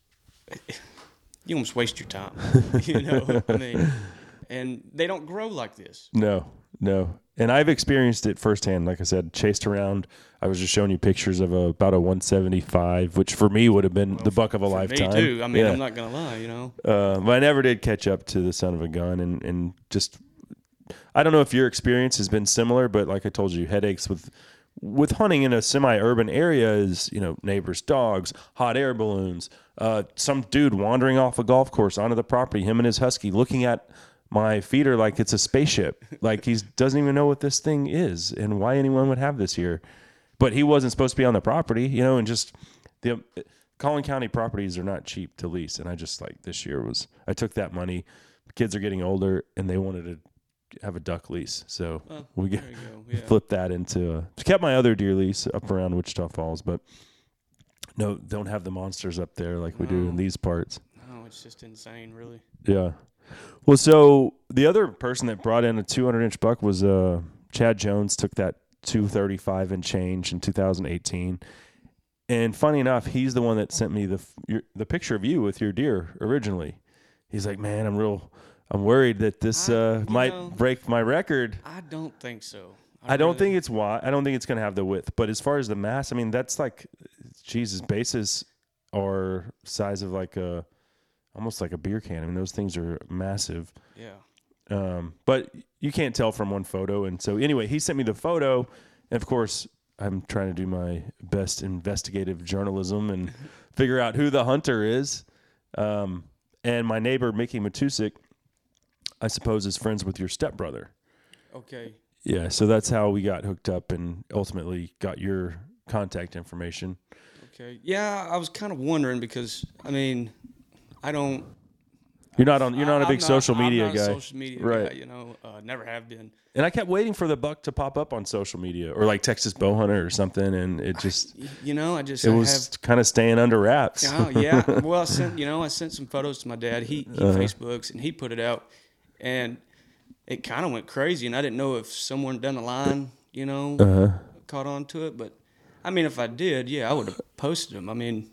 you almost waste your time. you know, I mean, and they don't grow like this. No, no. And I've experienced it firsthand. Like I said, chased around. I was just showing you pictures of a, about a 175, which for me would have been the buck of a lifetime. Me too. I mean, Yeah. I'm not gonna lie. You know. Uh, but I never did catch up to the son of a gun, and and just I don't know if your experience has been similar, but like I told you, headaches with with hunting in a semi-urban area is you know neighbors' dogs, hot air balloons, uh, some dude wandering off a golf course onto the property, him and his husky looking at my feet are like it's a spaceship, like he doesn't even know what this thing is and why anyone would have this here, but he wasn't supposed to be on the property, you know, and just the Collin County properties are not cheap to lease, and I just like this year was I took that money. The kids are getting older, and they wanted to have a duck lease, so Oh, we get yeah. flipped that into. Uh, a, kept my other deer lease up around Wichita Falls, but no, don't have the monsters up there like we do in these parts. No, it's just insane, really. Yeah. Well, so the other person that brought in a 200 inch buck was uh, Chad Jones. Took that 235 and change in 2018. And funny enough, he's the one that sent me the your, the picture of you with your deer originally. He's like, man, I'm real. I'm worried that this uh, might know- break my record. I don't think so. I don't really- think it's wide. I don't think it's going to have the width. But as far as the mass, I mean, that's like, Jesus, bases are size of like a, almost like a beer can. I mean, those things are massive. Yeah. Um, but you can't tell from one photo. And so anyway, he sent me the photo, and of course, I'm trying to do my best investigative journalism and figure out who the hunter is. Um, and my neighbor Mickey Matusik, I suppose, is friends with your stepbrother. Okay. Yeah, so that's how we got hooked up and ultimately got your contact information. Okay. Yeah, I was kind of wondering because I mean, I don't. You're not on. You're not I- a big I'm social I'm media not guy, social media right? guy, you know, uh, never have been. And I kept waiting for the buck to pop up on social media or like Texas Bow Hunter or something, and it just You know, I just it I was have. kind of staying under wraps. Oh yeah. Well, I sent you know I sent some photos to my dad. He he Uh-huh. Facebooks and he put it out, and it kind of went crazy. And I didn't know if someone down the line, you know, Uh-huh. caught on to it. But I mean, if I did, yeah, I would have posted them. I mean,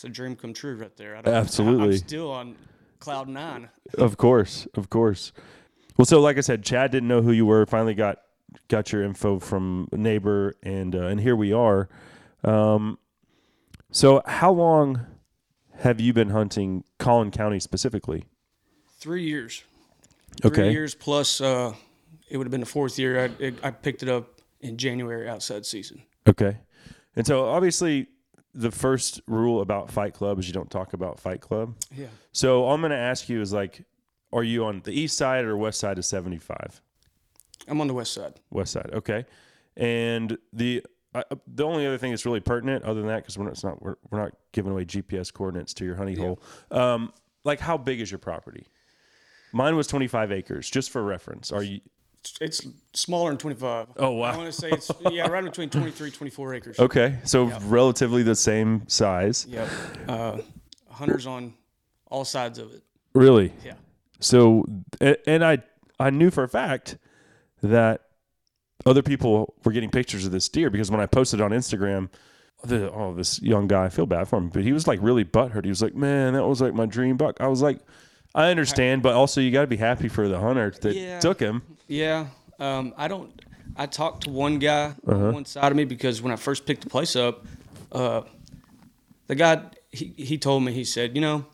it's a dream come true right there. I don't, Absolutely. I'm still on cloud nine. of course, of course. Well, so like I said, Chad didn't know who you were. Finally got got your info from a neighbor, and uh, and here we are. Um, so how long have you been hunting Collin County specifically? Three years. Okay. Three years plus. Uh, it would have been the fourth year. I it, I picked it up in January outside season. Okay. And so obviously the first rule about Fight Club is you don't talk about Fight Club. Yeah. So all I'm going to ask you is like are you on the east side or west side of 75? I'm on the west side. West side. Okay. And the uh, the only other thing that's really pertinent other than that cuz we're not, it's not we're, we're not giving away GPS coordinates to your honey hole. Um like how big is your property? Mine was 25 acres just for reference. Are you it's smaller than 25. Oh, wow. I want to say it's yeah, right between 23, 24 acres. Okay, so relatively the same size. Yep. Uh, hunters on all sides of it. Really? Yeah. So, and I I knew for a fact that other people were getting pictures of this deer because when I posted on Instagram, the, oh, this young guy, I feel bad for him, but he was like really butthurt. He was like, "Man, that was like my dream buck." I was like, "I understand, but also you got to be happy for the hunter that Yeah. took him." Yeah. Um, I don't. I talked to one guy Uh-huh. on one side of me because when I first picked the place up, uh, the guy he he told me he said, you know,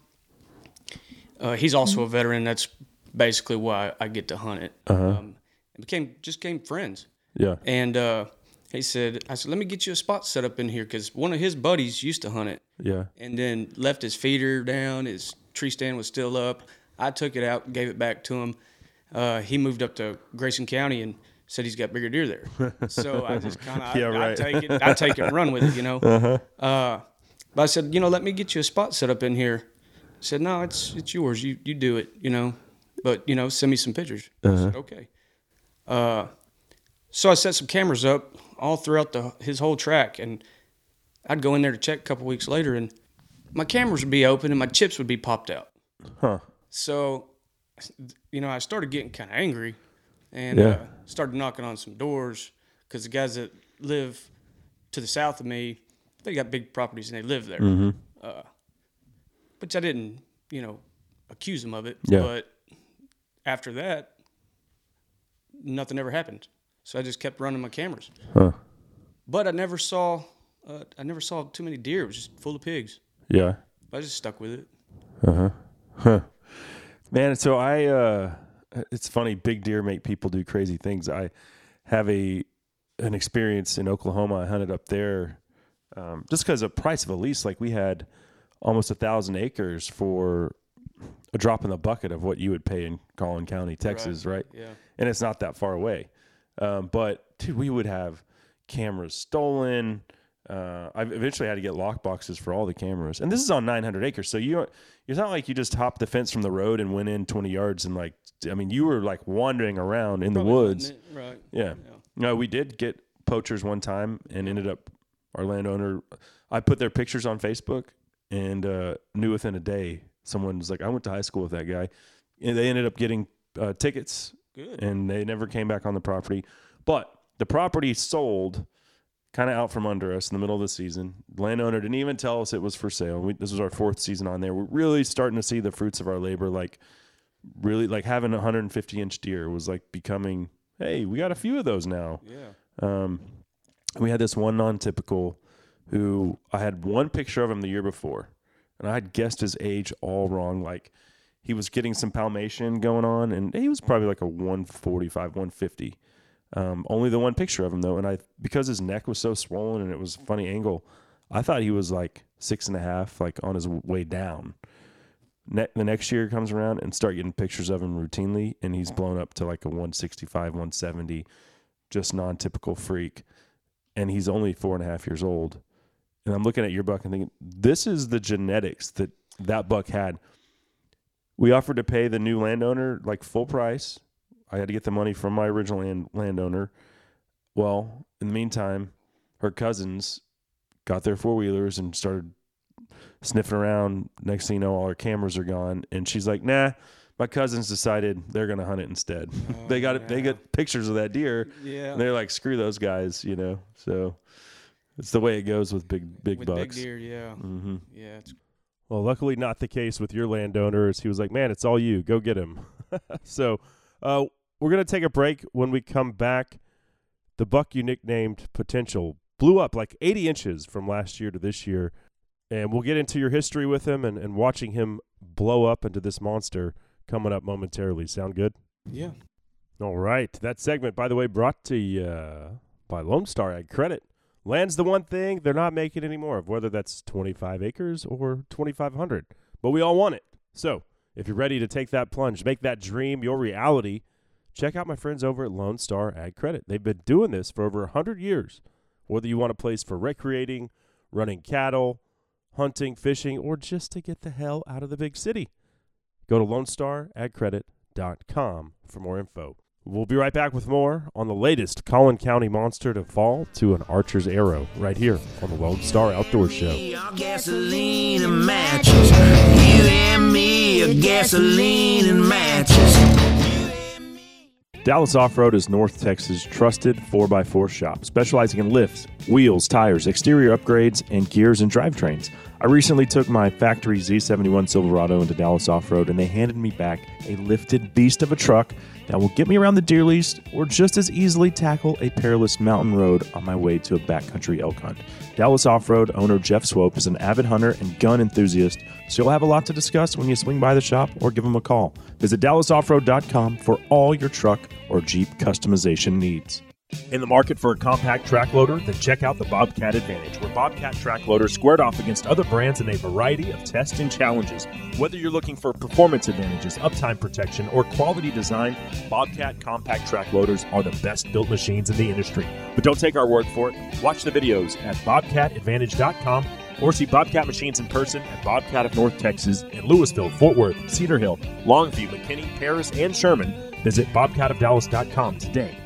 uh, he's also a veteran. That's basically why I get to hunt it. Uh-huh. Um, became just became friends. Yeah. And uh, he said, I said, let me get you a spot set up in here because one of his buddies used to hunt it Yeah. and then left his feeder down. His tree stand was still up. I took it out, gave it back to him. Uh, he moved up to Grayson County and said he's got bigger deer there. So I just kind of, Yeah, I, right. I take it, I take it and run with it, you know. Uh-huh. Uh, but I said, you know, let me get you a spot set up in here. I said, no, it's it's yours. You you do it, you know. But you know, send me some pictures. Uh-huh. said, okay. Uh, so I set some cameras up all throughout the his whole track, and I'd go in there to check a couple weeks later, and my cameras would be open and my chips would be popped out. Huh. So, you know, I started getting kind of angry, and Yeah. uh, started knocking on some doors because the guys that live to the south of me, they got big properties and they live there. Mhm. Uh, which I didn't, you know, accuse them of it. Yeah. But after that, nothing ever happened. So I just kept running my cameras. Huh. But I never saw, uh, I never saw too many deer. It was just full of pigs. Yeah. I just stuck with it. Uh huh. Huh. Man, so I uh it's funny, big deer make people do crazy things. I have a an experience in Oklahoma. I hunted up there um, just because of price of a lease. Like we had almost a thousand acres for a drop in the bucket of what you would pay in Collin County, Texas, right? Yeah. And it's not that far away. Um, but dude, we would have cameras stolen. Uh, I eventually had to get lock boxes for all the cameras, and this is on 900 acres. So you, it's not like you just hopped the fence from the road and went in 20 yards and like, I mean, you were like wandering around in the woods. right. Yeah. No, we did get poachers one time and ended up our landowner. I put their pictures on Facebook and uh, knew within a day someone was like, I went to high school with that guy, and they ended up getting uh, tickets. Good. And they never came back on the property, but the property sold kind of out from under us in the middle of the season. Landowner didn't even tell us it was for sale. We, this was our fourth season on there. We're really starting to see the fruits of our labor. Like really, like having a 150 inch deer was like becoming. Hey, we got a few of those now. Yeah. Um, we had this one non-typical who I had one picture of him the year before, and I had guessed his age all wrong. Like he was getting some palmation going on, and he was probably like a 145, 150. Um, only the one picture of him though, and I because his neck was so swollen and it was a funny angle, I thought he was like six and a half, like on his way down. Ne- the next year comes around and start getting pictures of him routinely, and he's blown up to like a 165, 170, just non-typical freak, and he's only four and a half years old. And I'm looking at your buck and thinking, this is the genetics that that buck had. We offered to pay the new landowner like full price. I had to get the money from my original land- landowner. Well, in the meantime, her cousins got their four wheelers and started sniffing around. Next thing you know, all her cameras are gone, and she's like, "Nah." My cousins decided they're gonna hunt it instead. they got it. They got pictures of that deer. Yeah. And they're like, "Screw those guys," you know. So it's the way it goes with big big With bucks. big deer, yeah. hmm Yeah. It's, Well, luckily not the case with your landowners. He was like, "Man, it's all you. Go get him." so, uh, we're gonna take a break. When we come back, the buck you nicknamed Potential blew up like 80 inches from last year to this year, and we'll get into your history with him and, and watching him blow up into this monster coming up momentarily. Sound good? yeah. All right. That segment, by the way, brought to you uh, by Lone Star Ag Credit. Land's the one thing they're not making anymore of, whether that's 25 acres or 2,500. But we all want it. So if you're ready to take that plunge, make that dream your reality, check out my friends over at Lone Star Ag Credit. They've been doing this for over 100 years. Whether you want a place for recreating, running cattle, hunting, fishing, or just to get the hell out of the big city. Go to LoneStarAgCredit.com for more info. We'll be right back with more on the latest Collin County monster to fall to an archer's arrow right here on the Lone Star Outdoor Show. A gasoline and matches. Dallas Off Road is North Texas' trusted 4x4 shop, specializing in lifts, wheels, tires, exterior upgrades, and gears and drivetrains. I recently took my factory Z71 Silverado into Dallas Off Road, and they handed me back a lifted beast of a truck that will get me around the deer lease or just as easily tackle a perilous mountain road on my way to a backcountry elk hunt. Dallas Off Road owner Jeff Swope is an avid hunter and gun enthusiast, so you'll have a lot to discuss when you swing by the shop or give him a call. Visit DallasOffroad.com for all your truck or Jeep customization needs. In the market for a compact track loader? Then check out the Bobcat Advantage, where Bobcat track loaders squared off against other brands in a variety of tests and challenges. Whether you're looking for performance advantages, uptime protection, or quality design, Bobcat compact track loaders are the best built machines in the industry. But don't take our word for it. Watch the videos at bobcatadvantage.com or see Bobcat machines in person at Bobcat of North Texas in Lewisville, Fort Worth, Cedar Hill, Longview, McKinney, Paris, and Sherman. Visit bobcatofdallas.com today.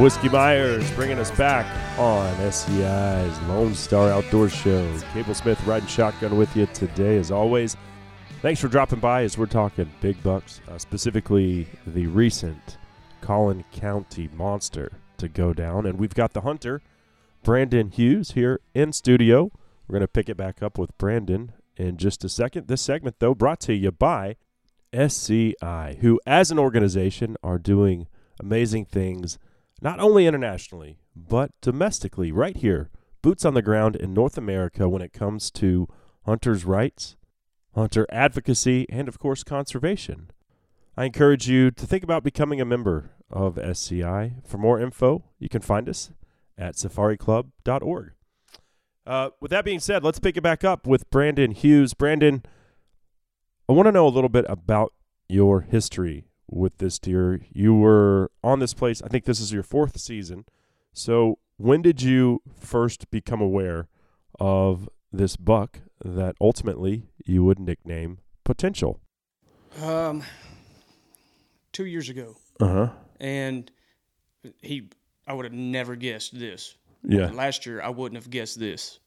Whiskey Myers bringing us back on SCI's Lone Star Outdoor Show. Cable Smith riding shotgun with you today, as always. Thanks for dropping by as we're talking big bucks, uh, specifically the recent Collin County monster to go down. And we've got the hunter, Brandon Hughes, here in studio. We're going to pick it back up with Brandon in just a second. This segment, though, brought to you by SCI, who, as an organization, are doing amazing things, not only internationally, but domestically, right here, boots on the ground in North America when it comes to hunters' rights, hunter advocacy, and, of course, conservation. I encourage you to think about becoming a member of SCI. For more info, you can find us at safariclub.org. Uh, with that being said, let's pick it back up with Brandon Hughes. Brandon, I want to know a little bit about your history with this deer. You were on this place, I think this is your fourth season. So, when did you first become aware of this buck that ultimately you would nickname Potential? Um, two years ago, Uh huh. and he, I would have never guessed this. Yeah. Last year, I wouldn't have guessed this.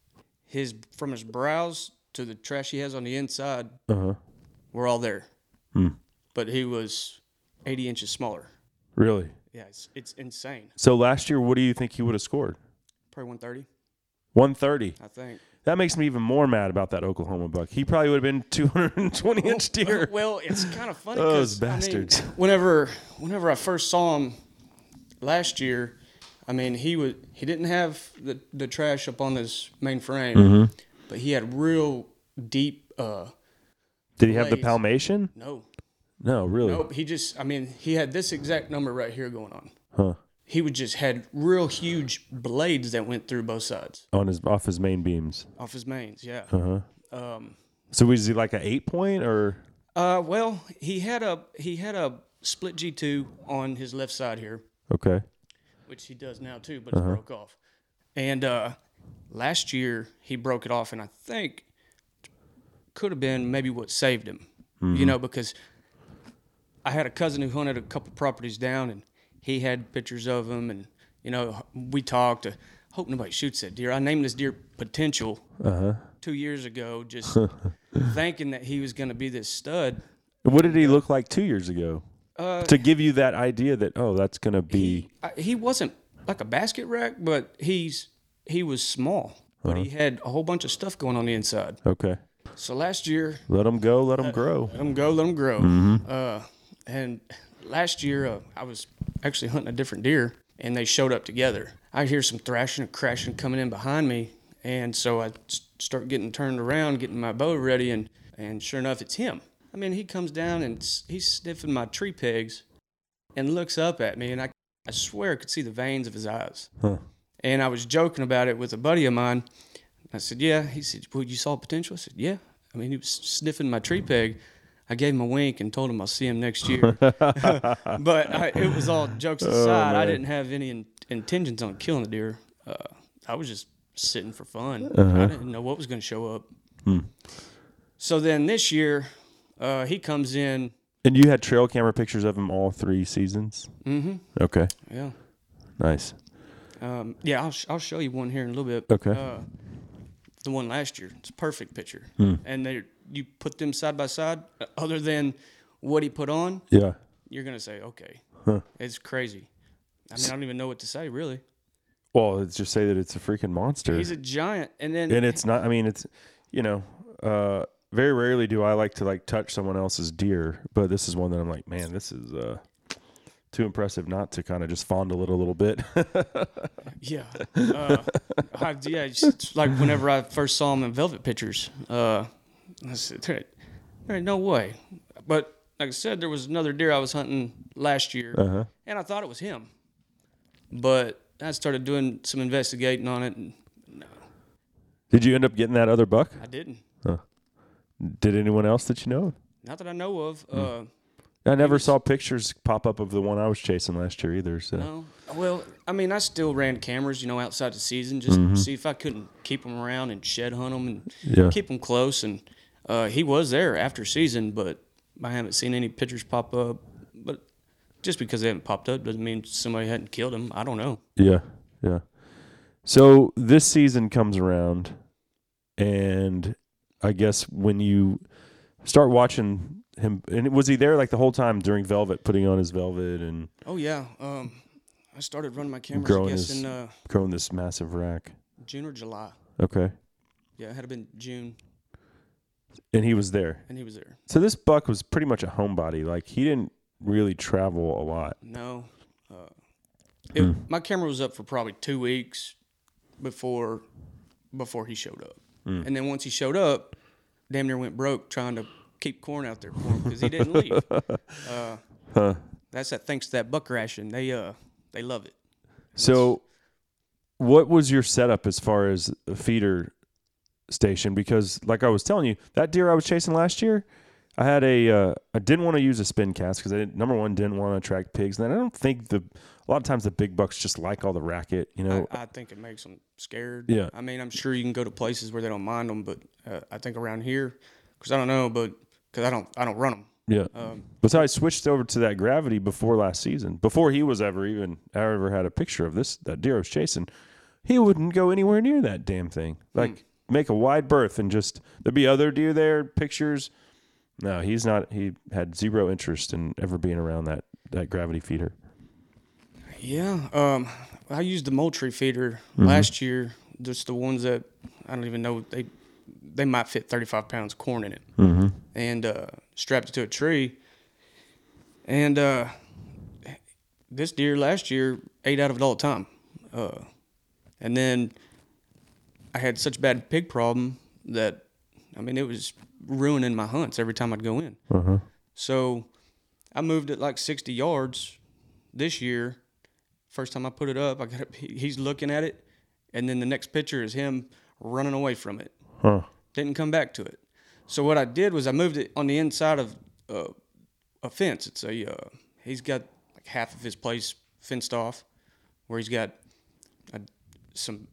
His from his brows to the trash he has on the inside, Uh huh. were all there. Hmm. But he was 80 inches smaller. Really? Yeah, it's, it's insane. So, last year, what do you think he would have scored? Probably 130, 130. I think. That makes me even more mad about that Oklahoma buck. He probably would have been 220 inch deer. Well, it's kind of funny Those bastards. whenever whenever I first saw him last year, I mean he was he didn't have the the trash up on his main frame, Mm-hmm. but he had real deep. uh Did he have the palmation? No, No, really. nope. He just I mean he had this exact number right here going on. Huh. He would just had real huge blades that went through both sides On his off his main beams. off his mains. Yeah. Uh huh. Um. So was he like an eight point or? Uh. Well, he had a he had a split G two on his left side here. Okay. which he does now too, but it's broke off. And uh, last year he broke it off, and I think could have been maybe what saved him. You know, because I had a cousin who hunted a couple properties down, and he had pictures of them, and you know we talked. I hope nobody shoots that deer. I named this deer Potential uh-huh. two years ago, just thinking that he was going to be this stud. What did he look like two years ago? Uh, to give you that idea that oh, that's gonna be I, he wasn't like a basket rack, but he's he was small, but he uh-huh. had a whole bunch of stuff going on the inside. okay. So last year, Let him go. Let him uh, grow. let them go, let them grow. Mm-hmm. Uh, and last year, uh, I was actually hunting a different deer, and they showed up together. I hear some thrashing and crashing coming in behind me, and so I start getting turned around, getting my bow ready, and and sure enough, it's him. I mean, he comes down and he's sniffing my tree pegs, and looks up at me, and I I swear I could see the veins of his eyes. Huh. And I was joking about it with a buddy of mine. I said, "Yeah." He said, "Well, you saw potential?" I said, "Yeah." I mean, he was sniffing my tree peg. I gave him a wink and told him I'll see him next year. but I, it was all jokes aside. I didn't have any in, intentions on killing the deer. Uh, I was just sitting for fun. I didn't know what was going to show up. So then this year, uh, he comes in. And you had trail camera pictures of him all three seasons. Mm-hmm. Okay, Yeah. nice. Um, yeah, I'll, sh- I'll show you one here in a little bit. Okay. Uh, the one last year, it's a perfect picture. Hmm. And they, you put them side by side, uh, other than what he put on, Yeah. you're going to say, okay, Huh. it's crazy. I mean, I don't even know what to say, really. Well, let's just say that it's a freaking monster. He's a giant. And then, and it's not. I mean, it's you know, uh, very rarely do I like to like touch someone else's deer, but this is one that I'm like, man, this is uh, too impressive not to kind of just fondle it a little bit. yeah. Uh, I, yeah, it's like whenever I first saw him in Velvet Pictures, uh, I said, there, there ain't no way. But like I said, there was another deer I was hunting last year, Uh-huh. and I thought it was him. But I started doing some investigating on it, and no. Did you end up getting that other buck? I didn't. Did anyone else that you know? of? Not that I know of. Hmm. Uh, I never was- saw pictures pop up of the one I was chasing last year either. So no. Well, I mean, I still ran cameras, you know, outside the season, just to see if I couldn't keep them around and shed hunt them and Mm-hmm. Yeah. keep them close. And uh, he was there after season, but I haven't seen any pictures pop up. But just because they haven't popped up doesn't mean somebody hadn't killed him. I don't know. Yeah, yeah. So this season comes around, and I guess when you start watching him, and was he there like the whole time during Velvet, putting on his Velvet and Oh yeah, um, I started running my cameras. Growing I guess his- in uh, growing this massive rack? June or July. Okay, Yeah, it had been June, and he was there. and he was there. So this buck was pretty much a homebody. Like he didn't really travel a lot. No, uh, it, Hmm. my camera was up for probably two weeks before before he showed up, Hmm. and then once he showed up, damn near went broke trying to keep corn out there for him because he didn't leave. Uh, Huh. that's that thanks to that buck ration. They uh they love it. So, what was your setup as far as a feeder station? Because, like I was telling you, that deer I was chasing last year, I had a, uh, I didn't want to use a spin cast because I didn't, number one didn't want to attract pigs, and I don't think the, a lot of times the big bucks just like all the racket, you know. I, I think it makes them scared. Yeah. I mean, I'm sure you can go to places where they don't mind them, but uh, I think around here, because I don't know, but because I don't I don't run them. yeah. Um, But so I switched over to that gravity before last season, before he was ever even ever had a picture of this that deer I was chasing. He wouldn't go anywhere near that damn thing. Like make a wide berth and just there'd be other deer there, pictures. No, he's not. He had zero interest in ever being around that that gravity feeder. Yeah, um, I used the Moultrie feeder Mm-hmm. last year. Just the ones that I don't even know they they might fit 35 pounds of corn in it, Mm-hmm. and uh, strapped it to a tree. And uh, this deer last year ate out of it all the time. Uh, and then I had such bad pig problem that I mean it was ruining my hunts every time I'd go in. Uh-huh. So I moved it like 60 yards this year. First time I put it up, I got it, he's looking at it, and then the next picture is him running away from it. Huh. Didn't come back to it. So what I did was I moved it on the inside of uh, a fence. It's a uh, he's got like half of his place fenced off, where he's got a, some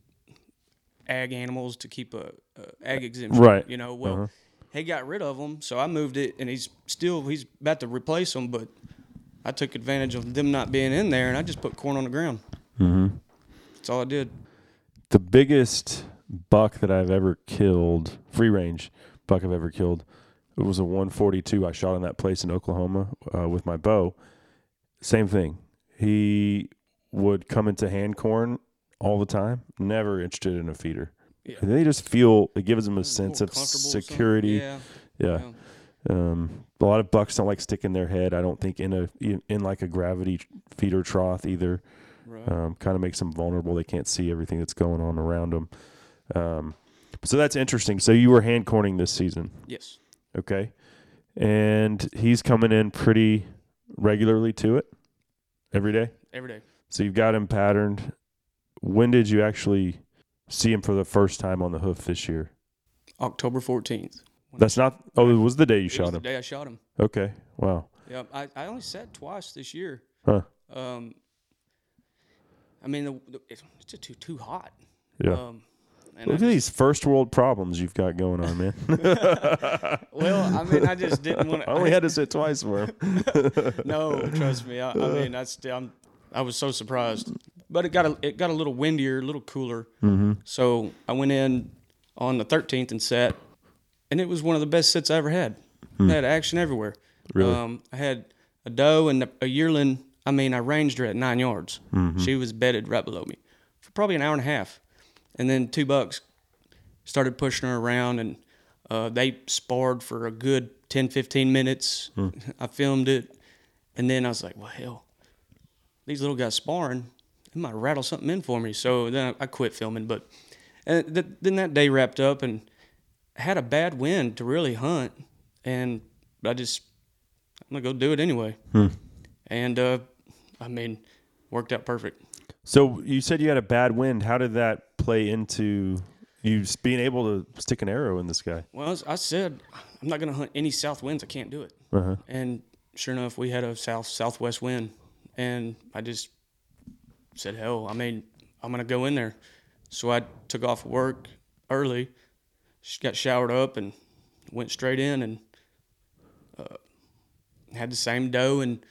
ag animals to keep a, a ag exemption. Right. You know, well, Uh-huh. he got rid of them, so I moved it, and he's still he's about to replace them, but I took advantage of them not being in there, and I just put corn on the ground. Mm-hmm. That's all I did. The biggest buck that I've ever killed, free range buck I've ever killed, it was a 142 I shot in that place in Oklahoma uh, with my bow. Same thing. He would come into hand corn all the time, never interested in a feeder. Yeah. They just feel it gives them a sense of comfortable or something. security. Yeah. Yeah. Yeah. Um, a lot of bucks don't like sticking their head. I don't think in a in, in like a gravity feeder trough either. Right. Um, kind of makes them vulnerable. They can't see everything that's going on around them. Um, so that's interesting. So you were hand corning this season, yes. okay? And he's coming in pretty regularly to it every day. Every day. So you've got him patterned. When did you actually see him for the first time on the hoof this year? October 14th. That's not. Oh, it was the day you shot him. the day I shot him. Okay. Wow. Yeah, I, I only sat twice this year. Huh. Um, I mean, the, the, it's just too too hot. Yeah. Um, and Look I at these first world problems you've got going on, man. Well, I mean, I just didn't want to. I only had to sit twice for him. no, trust me. I, I mean, that's I'm, I was so surprised, but it got a it got a little windier, a little cooler. Mhm. So I went in on the 13th and sat, and it was one of the best sits I ever had. Hmm. I had action everywhere. Really? Um, I had a doe and a, a yearling. I mean, I ranged her at nine yards. Mhm. She was bedded right below me for probably an hour and a half, and then two bucks started pushing her around, and uh, they sparred for a good 10, 15 minutes. Hmm. I filmed it, and then I was like, well, hell, these little guys sparring, they might rattle something in for me. So then I, quit filming. But and th- then that day wrapped up, and had a bad wind to really hunt, and I just I'm gonna go do it anyway. Hmm. And uh, I mean, worked out perfect. So you said you had a bad wind. How did that play into you being able to stick an arrow in this guy? Well, I said I'm not gonna hunt any south winds. I can't do it. Uh-huh. And sure enough, we had a south southwest wind, and I just said, "Hell, I mean, I'm gonna go in there." So I took off work early, got showered up, and went straight in, and uh, had the same doe, and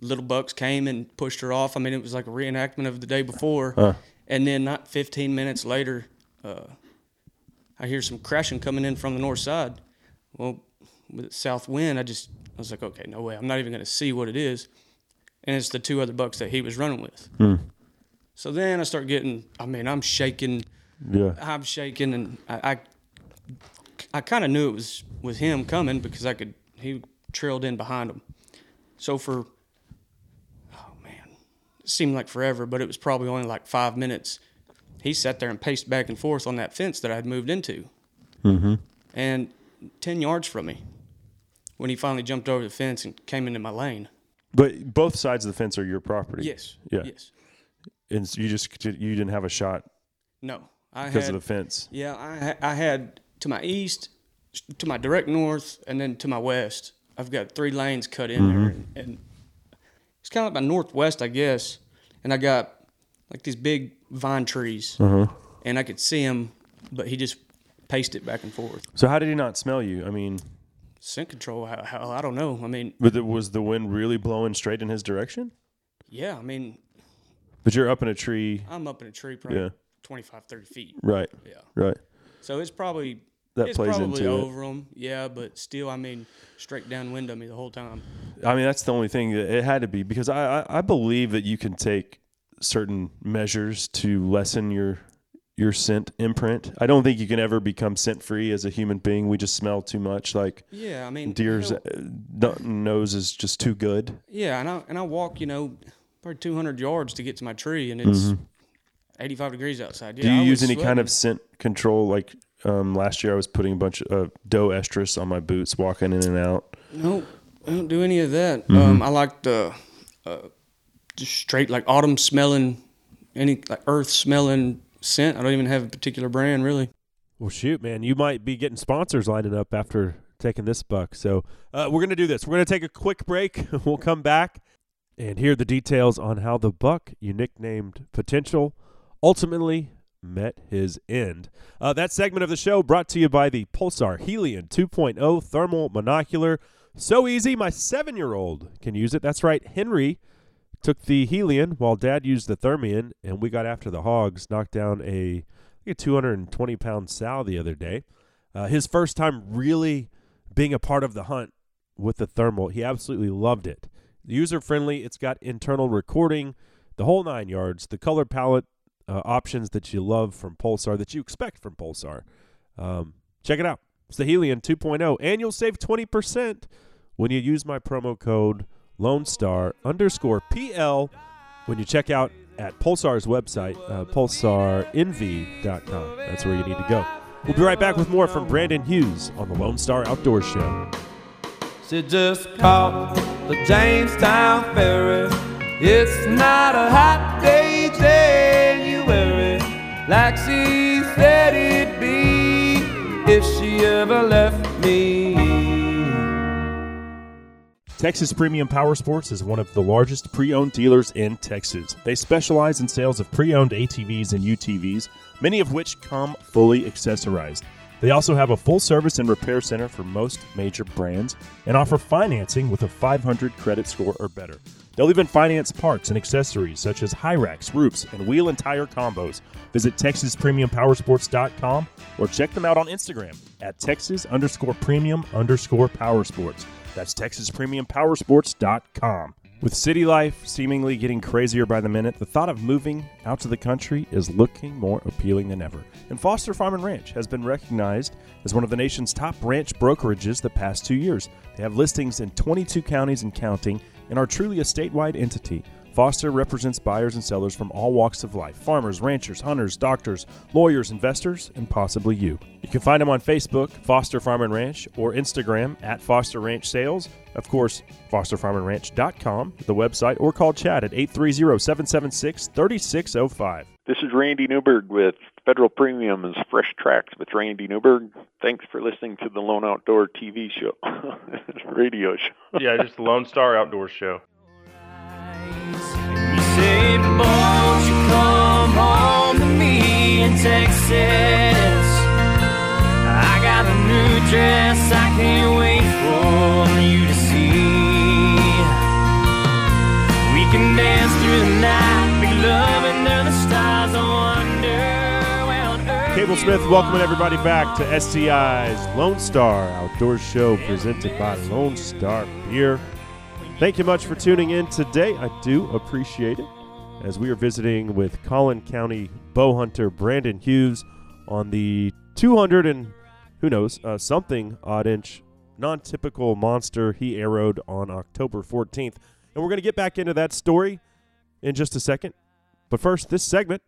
little bucks came and pushed her off. I mean, it was like a reenactment of the day before. Huh. And then, not 15 minutes later, uh, I hear some crashing coming in from the north side. Well, with the south wind, I just I was like, okay, no way. I'm not even going to see what it is. And it's the two other bucks that he was running with. Hmm. So then I start getting. I mean, I'm shaking. Yeah. I'm shaking, and I I, I kind of knew it was was him coming because I could. He trailed in behind him. So for oh man, it seemed like forever, but it was probably only like five minutes. He sat there and paced back and forth on that fence that I had moved into Mm-hmm. and 10 yards from me when he finally jumped over the fence and came into my lane. But both sides of the fence are your property. Yes. Yeah. Yes. And so you just you didn't have a shot No. I because had, of the fence. Yeah, I, I had to my east, to my direct north, and then to my west. I've got three lanes cut in there. And, and it's kind of like my northwest, I guess. And I got like these big vine trees. Uh-huh. And I could see him, but he just paced it back and forth. So how did he not smell you? I mean, Scent control, how, how, I don't know. I mean, but it, was the wind really blowing straight in his direction? yeah, I mean, But you're up in a tree. I'm up in a tree probably Yeah. 25, 30 feet. Right. Yeah. Right. So it's probably That it's plays probably into it. over them. Yeah, but still, I mean, straight downwind of me the whole time. I mean, that's the only thing that it had to be because I, I, I believe that you can take certain measures to lessen your your scent imprint. I don't think you can ever become scent free as a human being. We just smell too much. Like Yeah, I mean, deer's hell- uh, no- nose is just too good. Yeah, and I and I walk, you know, probably 200 yards to get to my tree, and it's Mhm. 85 degrees outside. Yeah, Do you I use any kind of scent control? Like um, last year, I was putting a bunch of uh, doe estrus on my boots, walking in and out. Nope, I don't do any of that. Mhm. Um, I like the uh, just straight like autumn smelling, any like earth smelling scent. I don't even have a particular brand really. Well, shoot, man, you might be getting sponsors lining up after taking this buck. So uh, we're going to do this. We're going to take a quick break. we'll come back and hear the details on how the buck you nicknamed Potential ultimately met his end. Uh, that segment of the show brought to you by the Pulsar Helion 2.0 thermal monocular. So easy, my seven year old can use it. That's right, Henry took the Helion while dad used the Thermion, and we got after the hogs, knocked down a, a 220 pound sow the other day. Uh, his first time really being a part of the hunt with the thermal. He absolutely loved it. User friendly, it's got internal recording, the whole nine yards, the color palette uh, options that you love from Pulsar, that you expect from Pulsar. Um, check it out. It's the Helion 2.0, and you'll save 20% when you use my promo code Lone Star underscore PL when you check out at Pulsar's website, uh, pulsarnv.com. That's where you need to go. We'll be right back with more from Brandon Hughes on the Lone Star Outdoor Show. She just caught the Jamestown ferry It's not a hot day January like she said it'd be if she ever left me. Texas Premium Power Sports is one of the largest pre owned dealers in Texas. They specialize in sales of pre owned ATVs and UTVs, many of which come fully accessorized. They also have a full service and repair center for most major brands and offer financing with a 500 credit score or better. They'll even finance parts and accessories such as high racks, roofs, and wheel and tire combos. Visit TexasPremiumPowersports.com or check them out on Instagram at Texas underscore premium underscore power sports. That's TexasPremiumPowersports.com. With city life seemingly getting crazier by the minute, the thought of moving out to the country is looking more appealing than ever. And Foster Farm and Ranch has been recognized as one of the nation's top ranch brokerages the past two years. They have listings in 22 counties and counting and are truly a statewide entity. Foster represents buyers and sellers from all walks of life farmers, ranchers, hunters, doctors, lawyers, investors, and possibly you. You can find them on Facebook, Foster Farm and Ranch, or Instagram at Foster Ranch Sales. Of course, fosterfarmandranch.com, the website, or call Chad at 830 776 3605. This is Randy Newberg with Federal Premium's Fresh Tracks with Randy Newberg. Thanks for listening to the Lone Outdoor TV show, radio show. yeah, just the Lone Star Outdoor Show. You won't you come home to me in Texas? I got a new dress I can't wait for you to see. We can dance through the night, make love under the stars. I wonder where on earth Cable Smith welcoming everybody back to SCI's Lone Star Outdoor Show presented by Lone Star Beer. Thank you much for tuning in today. I do appreciate it as we are visiting with Collin County bow hunter Brandon Hughes on the 200 and who knows, uh, something odd inch non typical monster he arrowed on October 14th. And we're going to get back into that story in just a second. But first, this segment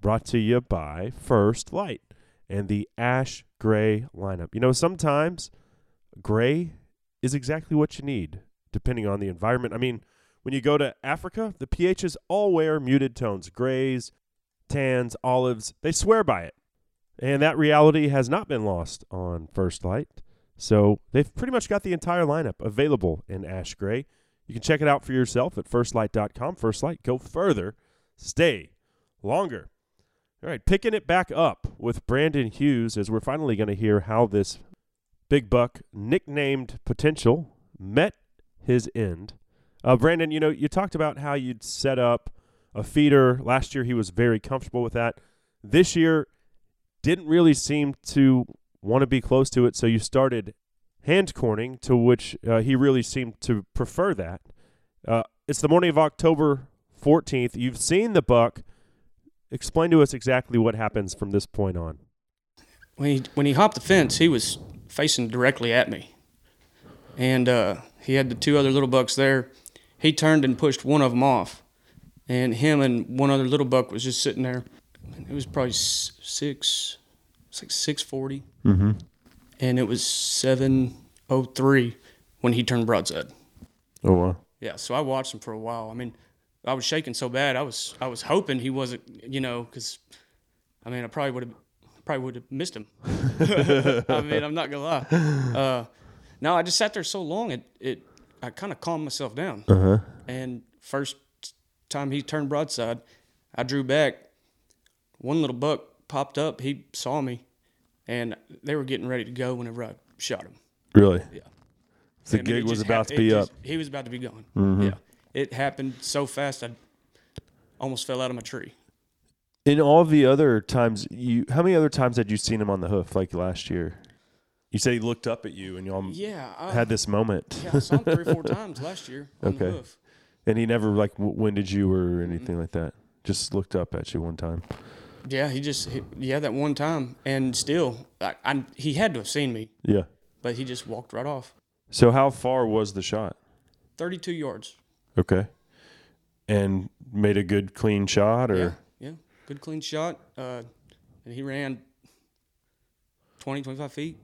brought to you by First Lite and the Ash Gray lineup. You know, sometimes gray is exactly what you need, depending on the environment. I mean, when you go to Africa, the PHs all wear muted tones grays, tans, olives. They swear by it. And that reality has not been lost on First Lite. So they've pretty much got the entire lineup available in ash gray. You can check it out for yourself at firstlite.com. First Lite, go further, stay longer. All right, picking it back up with Brandon Hughes as we're finally going to hear how this big buck, nicknamed Potential, met his end. Uh, Brandon, you know, you talked about how you'd set up a feeder. Last year, he was very comfortable with that. This year, didn't really seem to want to be close to it, so you started hand corning, to which uh, he really seemed to prefer that. Uh, it's the morning of October 14th. You've seen the buck. Explain to us exactly what happens from this point on. when he when he hopped the fence, he was facing directly at me, and uh, he had the two other little bucks there. He turned and pushed one of them off, and him and one other little buck was just sitting there. It was probably six, it's like six forty, Mm-hmm. and it was seven oh three when he turned broadside. Oh, wow. Yeah, so I watched him for a while. I mean, I was shaking so bad. I was I was hoping he wasn't, you know, because I mean, I probably would have probably would have missed him. I mean, I'm not gonna lie. Uh, no, I just sat there so long. It it I kind of calmed myself down. Uh-huh. And first time he turned broadside, I drew back. One little buck popped up. He saw me, and they were getting ready to go whenever I shot him. Really? Yeah. The I mean, gig was about to be just- up. He was about to be gone. Mhm. Yeah. It happened so fast I almost fell out of my tree. In all the other times, you how many other times had you seen him on the hoof like last year? You said he looked up at you and y'all Yeah, I- had this moment. Yeah, I saw him three or four times last year on the okay. hoof. And he never like w- winded you or anything like that. Just looked up at you one time. Yeah, he just he, yeah that one time, and still, I, I he had to have seen me, Yeah. but he just walked right off. So how far was the shot? Thirty-two yards. Okay. And made a good clean shot or Yeah, yeah, good clean shot. Uh, and he ran 20, 25 feet.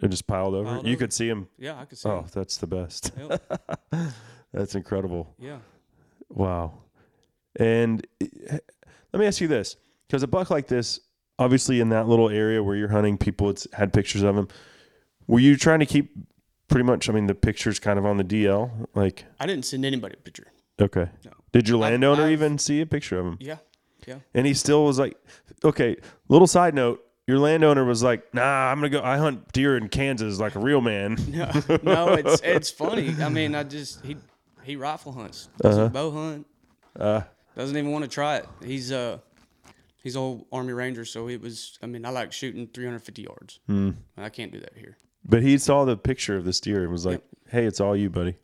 It just piled over? Piled you over. could see him. Yeah, I could see Oh, him. that's the best. Yep. that's incredible. Yeah. Wow. And eh, let me ask you this because a buck like this, obviously in that little area where you're hunting, people it's had pictures of him. Were you trying to keep pretty much, I mean, the pictures kind of on the DL? Like, I didn't send anybody a picture. okay. No. Did your I've- landowner I've- even see a picture of him? Yeah, yeah. And he still was like, okay, little side note. Your landowner was like, "Nah, I'm gonna go. I hunt deer in Kansas like a real man." No, no, it's it's funny. I mean, I just he he rifle hunts, doesn't Uh-huh. bow hunt, Uh, doesn't even want to try it. He's uh he's old Army Ranger, so it was. I mean, I like shooting 350 yards. Hmm. I can't do that here. but he saw the picture of this deer and was like, "Hey, it's all you, buddy.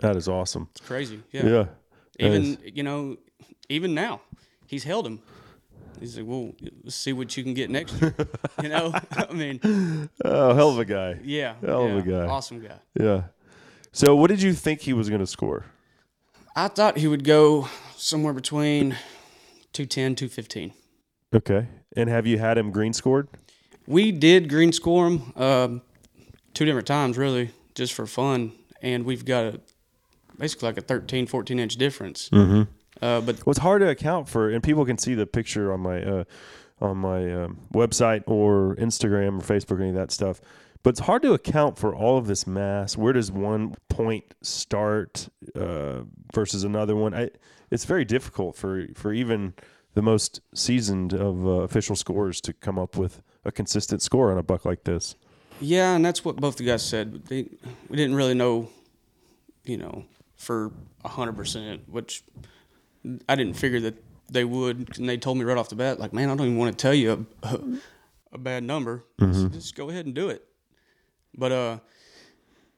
That is awesome." It's crazy. Yeah. Yeah. Even you know, even now, he's held him. He's like, well, let's see what you can get next year. you know, I mean, Oh, hell of a guy. Yeah, Hell of a guy. awesome guy. Yeah. So, what did you think he was going to score? I thought he would go somewhere between 210, 215. Okay. And have you had him green scored? We did green score him um, two different times, really, just for fun. And we've got a basically like a 13, 14 inch difference. Mm-hmm. Uh, but it's hard to account for, and people can see the picture on my uh, on my um, website or Instagram or Facebook or any of that stuff. But it's hard to account for all of this mass. Where does one point start uh, versus another one? I, it's very difficult for for even the most seasoned of uh, official scorers to come up with a consistent score on a buck like this. Yeah, and that's what both the guys said. They, we didn't really know, you know, for hundred percent, which I didn't figure that they would. And they told me right off the bat, like, man, I don't even want to tell you a, a, a bad number. Just, Mhm. just go ahead and do it. But uh,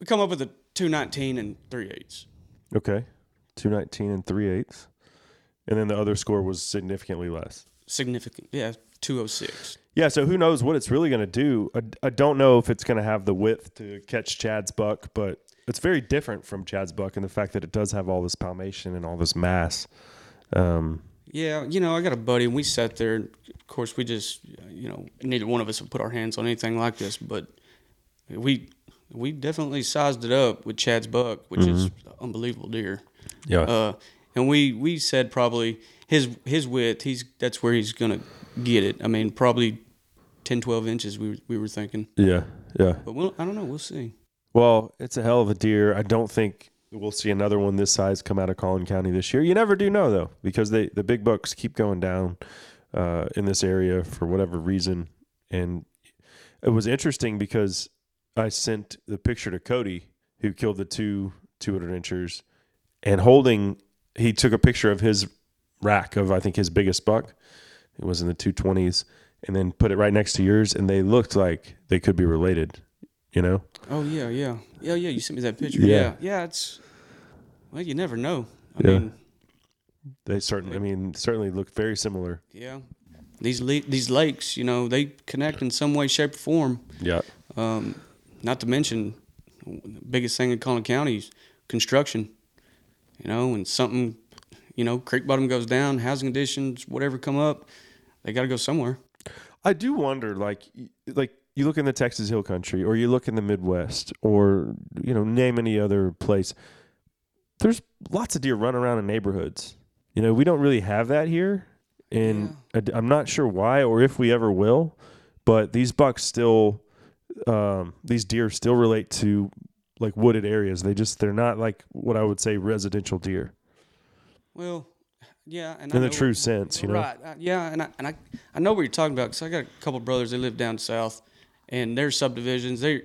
we come up with a two nineteen and three eighths. Okay, two nineteen and three eighths, and then the other score was significantly less. Significant, yeah, two oh six. Yeah, so who knows what it's really going to do? I, I don't know if it's going to have the width to catch Chad's buck, but it's very different from Chad's buck in the fact that it does have all this palmation and all this mass. Um, Yeah, you know, I got a buddy, and we sat there. Of course, we just, you know, neither one of us would put our hands on anything like this, but we we definitely sized it up with Chad's buck, which is Mhm. unbelievable deer. Yeah. Uh, and we we said probably his his width, he's that's where he's gonna get it. I mean, probably 10, 12 inches. We were- we were thinking. yeah, yeah. But we'll, I don't know. We'll see. Well, it's a hell of a deer. I don't think we'll see another one this size come out of Collin County this year. You never do know though, because they the big bucks keep going down uh, in this area for whatever reason. And it was interesting because I sent the picture to Cody, who killed the two 200 inchers, and holding. He took a picture of his rack of I think his biggest buck. It was in the 220s, and then put it right next to yours, and they looked like they could be related. You know. Oh yeah, yeah, yeah, yeah. You sent me that picture. Yeah. Yeah, yeah. it's well, you never know. I Yeah. mean, They certainly, I mean, certainly look very similar. Yeah, these le- these lakes, you know, they connect in some way, shape, or form. Yeah. Um, not to mention, the biggest thing in Collin County is construction. You know, and something, you know, creek bottom goes down, housing additions, whatever come up, they got to go somewhere. I do wonder, like, like you look in the Texas Hill Country, or you look in the Midwest, or you know, name any other place. There's lots of deer running around in neighborhoods. You know, we don't really have that here, and I'm not sure why or if we ever will. But these bucks still, um, these deer still relate to like wooded areas. They just they're not like what I would say residential deer. Well, yeah, and In I the true sense, you know? right? uh, Yeah, and I and I I know what you're talking about because I got a couple brothers They live down south, and their subdivisions. They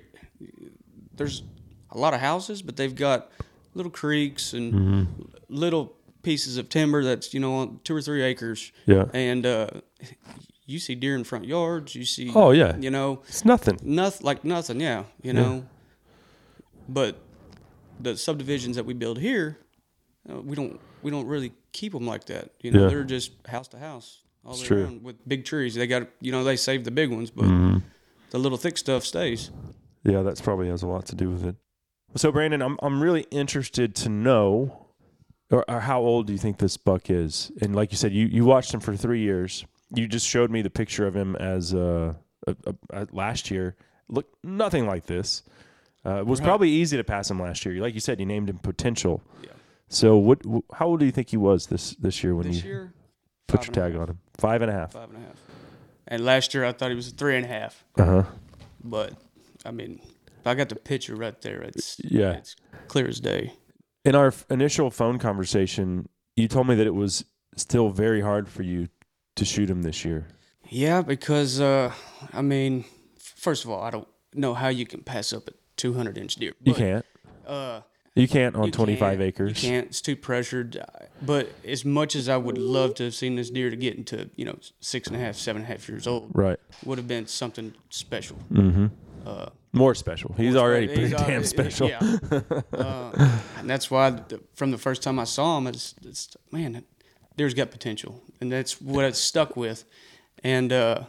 there's a lot of houses, but they've got little creeks and Mhm. little pieces of timber that's you know on two or three acres. Yeah. and uh, you see deer in front yards. You see. Oh, yeah. you know It's nothing. Nothing like nothing. Yeah, you Yeah. know. But the subdivisions that we build here, uh, we don't we don't really keep them like that. You know, Yeah. they're just house to house all It's true. around with big trees. They got you know they save the big ones, but Mhm. The little thick stuff stays. Yeah, that's probably has a lot to do with it. So, Brandon, I'm I'm really interested to know, or, or how old do you think this buck is? And like you said, you you watched him for three years. You just showed me the picture of him as uh, a, a, a- last year. Looked nothing like this. Uh, it was Right. probably easy to pass him last year. Like you said, you named him potential. Yeah. So what? wh- How old do you think he was this this year when This you year, put your tag on him? Five and a half. five and a half. And last year I thought he was a three and a half. Uh huh. But I mean, I got the picture right there. It's Yeah. it's clear as day. In our initial phone conversation, you told me that it was still very hard for you to shoot him this year. Yeah, because uh, I mean, first of all, I don't know how you can pass up a 200 inch deer. You can't. Uh, You can't on you 25 can't. acres. You can't. It's too pressured. Uh, But as much as I would love to have seen this deer to get into, you know, six and a half, seven and a half years old, Right. would have been something special. Mm-hmm. Uh, More special. He's More spe- already he's pretty already- damn special. Yeah. uh, and that's why the, from the first time I saw him, it's, it's man, deer's got potential, and that's what it's stuck with. And uh,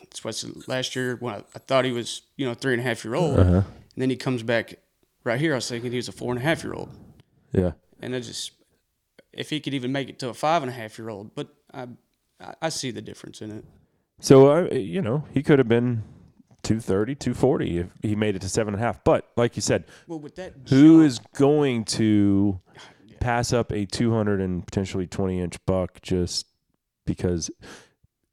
that's what's last year when I, I thought he was, you know, three and a half year old, Uh-huh. and then he comes back right here. I was thinking he was a four and a half year old, Yeah. and I just if he could even make it to a five and a half year old, but I I, see the difference in it. So, uh, you know, he could have been 230, 240 if he made it to seven and a half. But like you said, Well, with that who jump- is going to pass up a 200 and potentially 20 inch buck just because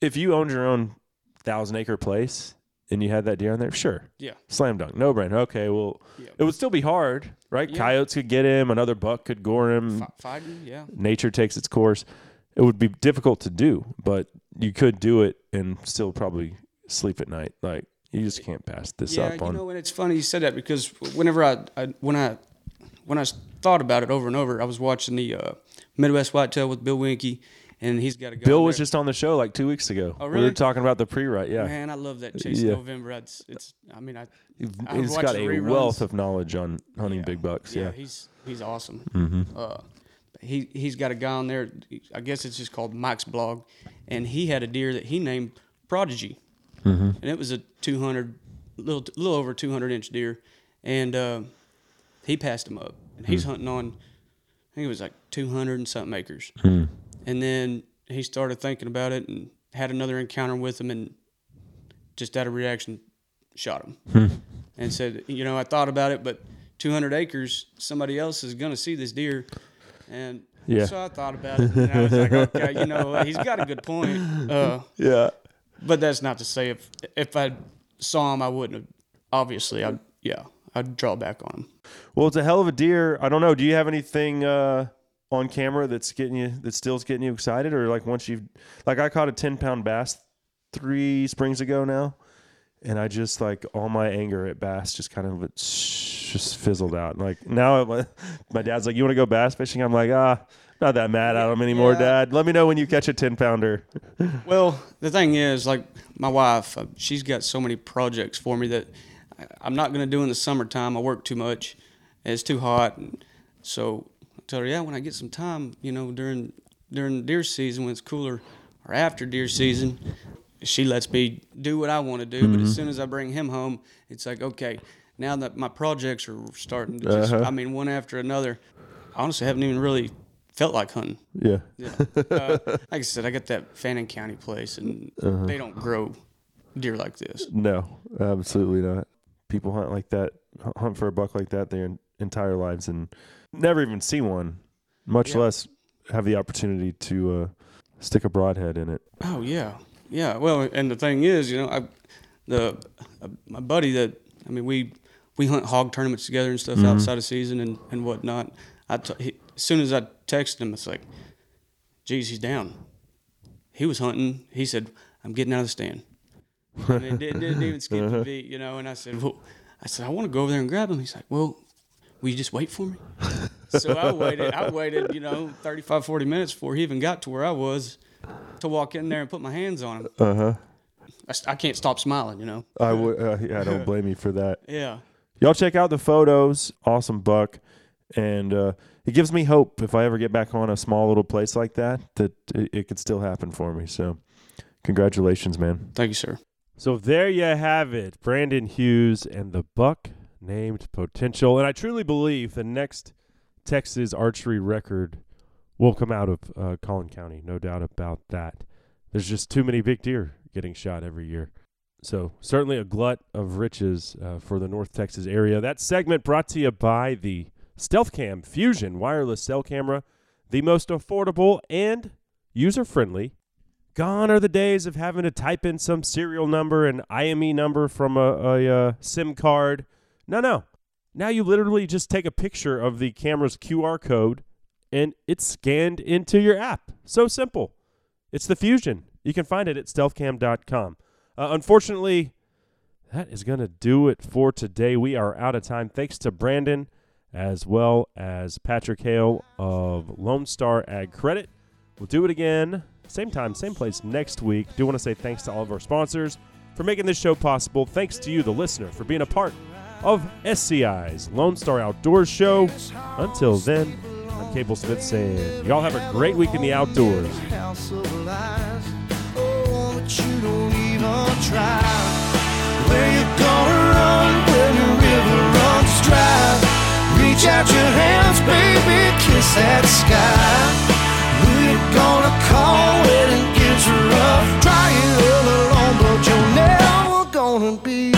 if you owned your own thousand acre place and you had that deer on there, sure. Yeah. Slam dunk. No brainer. Okay. Well, Yeah. it would still be hard, right? Yeah. Coyotes could get him. Another buck could gore him. fighting? Yeah. Nature takes its course. It would be difficult to do, but you could do it and still probably sleep at night. Like, you just can't pass this yeah, up you know, and it's funny you said that because whenever I, I when I when I thought about it over and over, I was watching the uh, Midwest Whitetail with Bill Winke, and he's got a guy. Bill was there. just on the show like two weeks ago. Oh, really? We were talking about the pre-rut. Yeah, Man, I love that Chase Yeah. November. It's, it's I mean, I he's got a reruns. wealth of knowledge on hunting big bucks. yeah, Yeah, he's he's awesome. Mhm. Uh, he he's got a guy on there. I guess it's just called Mike's blog, and he had a deer that he named Prodigy, Mhm. and it was a 200, little little over 200 inch deer, and uh, he passed him up, and he's Hmm. hunting on, I think it was like 200 and something acres, Hmm. And then he started thinking about it and had another encounter with him, and just out of reaction, shot him Hmm. and said, you know, I thought about it, but 200 acres, somebody else is going to see this deer. And Yeah. so I thought about it, and I was like, okay, you know, he's got a good point. Uh, yeah. But that's not to say if if I saw him, I wouldn't have. Obviously, I yeah, I'd draw back on him. Well, it's a hell of a deer. I don't know. Do you have anything uh, on camera that's getting you that still's getting you excited, or like once you've like I caught a ten pound bass three springs ago now, and I just like all my anger at bass just kind of just fizzled out. Like now, my, my dad's like, "You want to go bass fishing?" I'm like, "Ah, not that mad at him anymore, Yeah. Dad. Let me know when you catch a ten pounder." Well, the thing is, like my wife, uh, she's got so many projects for me that I'm not going to do in the summertime. I work too much. and It's too hot, and so tell her, yeah, when I get some time, you know, during during deer season when it's cooler, or after deer season, she lets me do what I want to do. But Mhm. as soon as I bring him home, it's like, okay, now that my projects are starting to just, Uh-huh. I mean, one after another. I honestly haven't even really felt like hunting. Yeah. Yeah. Uh, like I said, I got that Fannin County place, and Uh-huh. they don't grow deer like this. No, absolutely not. People hunt like that, hunt for a buck like that their entire lives and never even see one, much Yeah. less have the opportunity to uh, stick a broadhead in it. Oh yeah, yeah. Well, and the thing is, you know, I the uh, my buddy that I mean, we we hunt hog tournaments together and stuff Mhm. outside of season and and whatnot. I t- he, as soon as I texted him, it's like, geez, he's down. He was hunting. He said, "I'm getting out of the stand." And it didn't, didn't even skip Uh-huh. the beat, you know. And I said, "Well," I said, "I want to go over there and grab him." He's like, "Well, will you just wait for me?" so I waited. I waited, you know, 35, 40 minutes before he even got to where I was to walk in there and put my hands on him. Uh huh. I, I can't stop smiling, you know. I would. Uh, yeah, I don't blame you for that. Yeah. Y'all check out the photos. Awesome buck, and uh, it gives me hope if I ever get back on a small little place like that that it, it could still happen for me. So, congratulations, man. Thank you, sir. So there you have it. Brandon Hughes and the buck named Potential. And I truly believe the next Texas archery record will come out of uh, Collin County. No doubt about that. There's just too many big deer getting shot every year. So certainly a glut of riches uh, for the North Texas area. That segment brought to you by the StealthCam Fusion wireless cell camera, the most affordable and user friendly. Gone are the days of having to type in some serial number and IMEI number from a, a, a SIM card. No, no. Now you literally just take a picture of the camera's QR code and it's scanned into your app. So simple. It's the Fusion. You can find it at stealthcam.com. Uh, unfortunately, that is going to do it for today. We are out of time. Thanks to Brandon as well as Patrick Hale of Lone Star Ag Credit. We'll do it again, same time, same place next week. Do want to say thanks to all of our sponsors for making this show possible. Thanks to you, the listener, for being a part of SCI's Lone Star Outdoors Show. Until then, I'm Cable Smith saying, y'all have a great week in the outdoors. Reach out your hands, baby, kiss that sky. Who you gonna call when it gets rough? Try it all alone, but you're never gonna be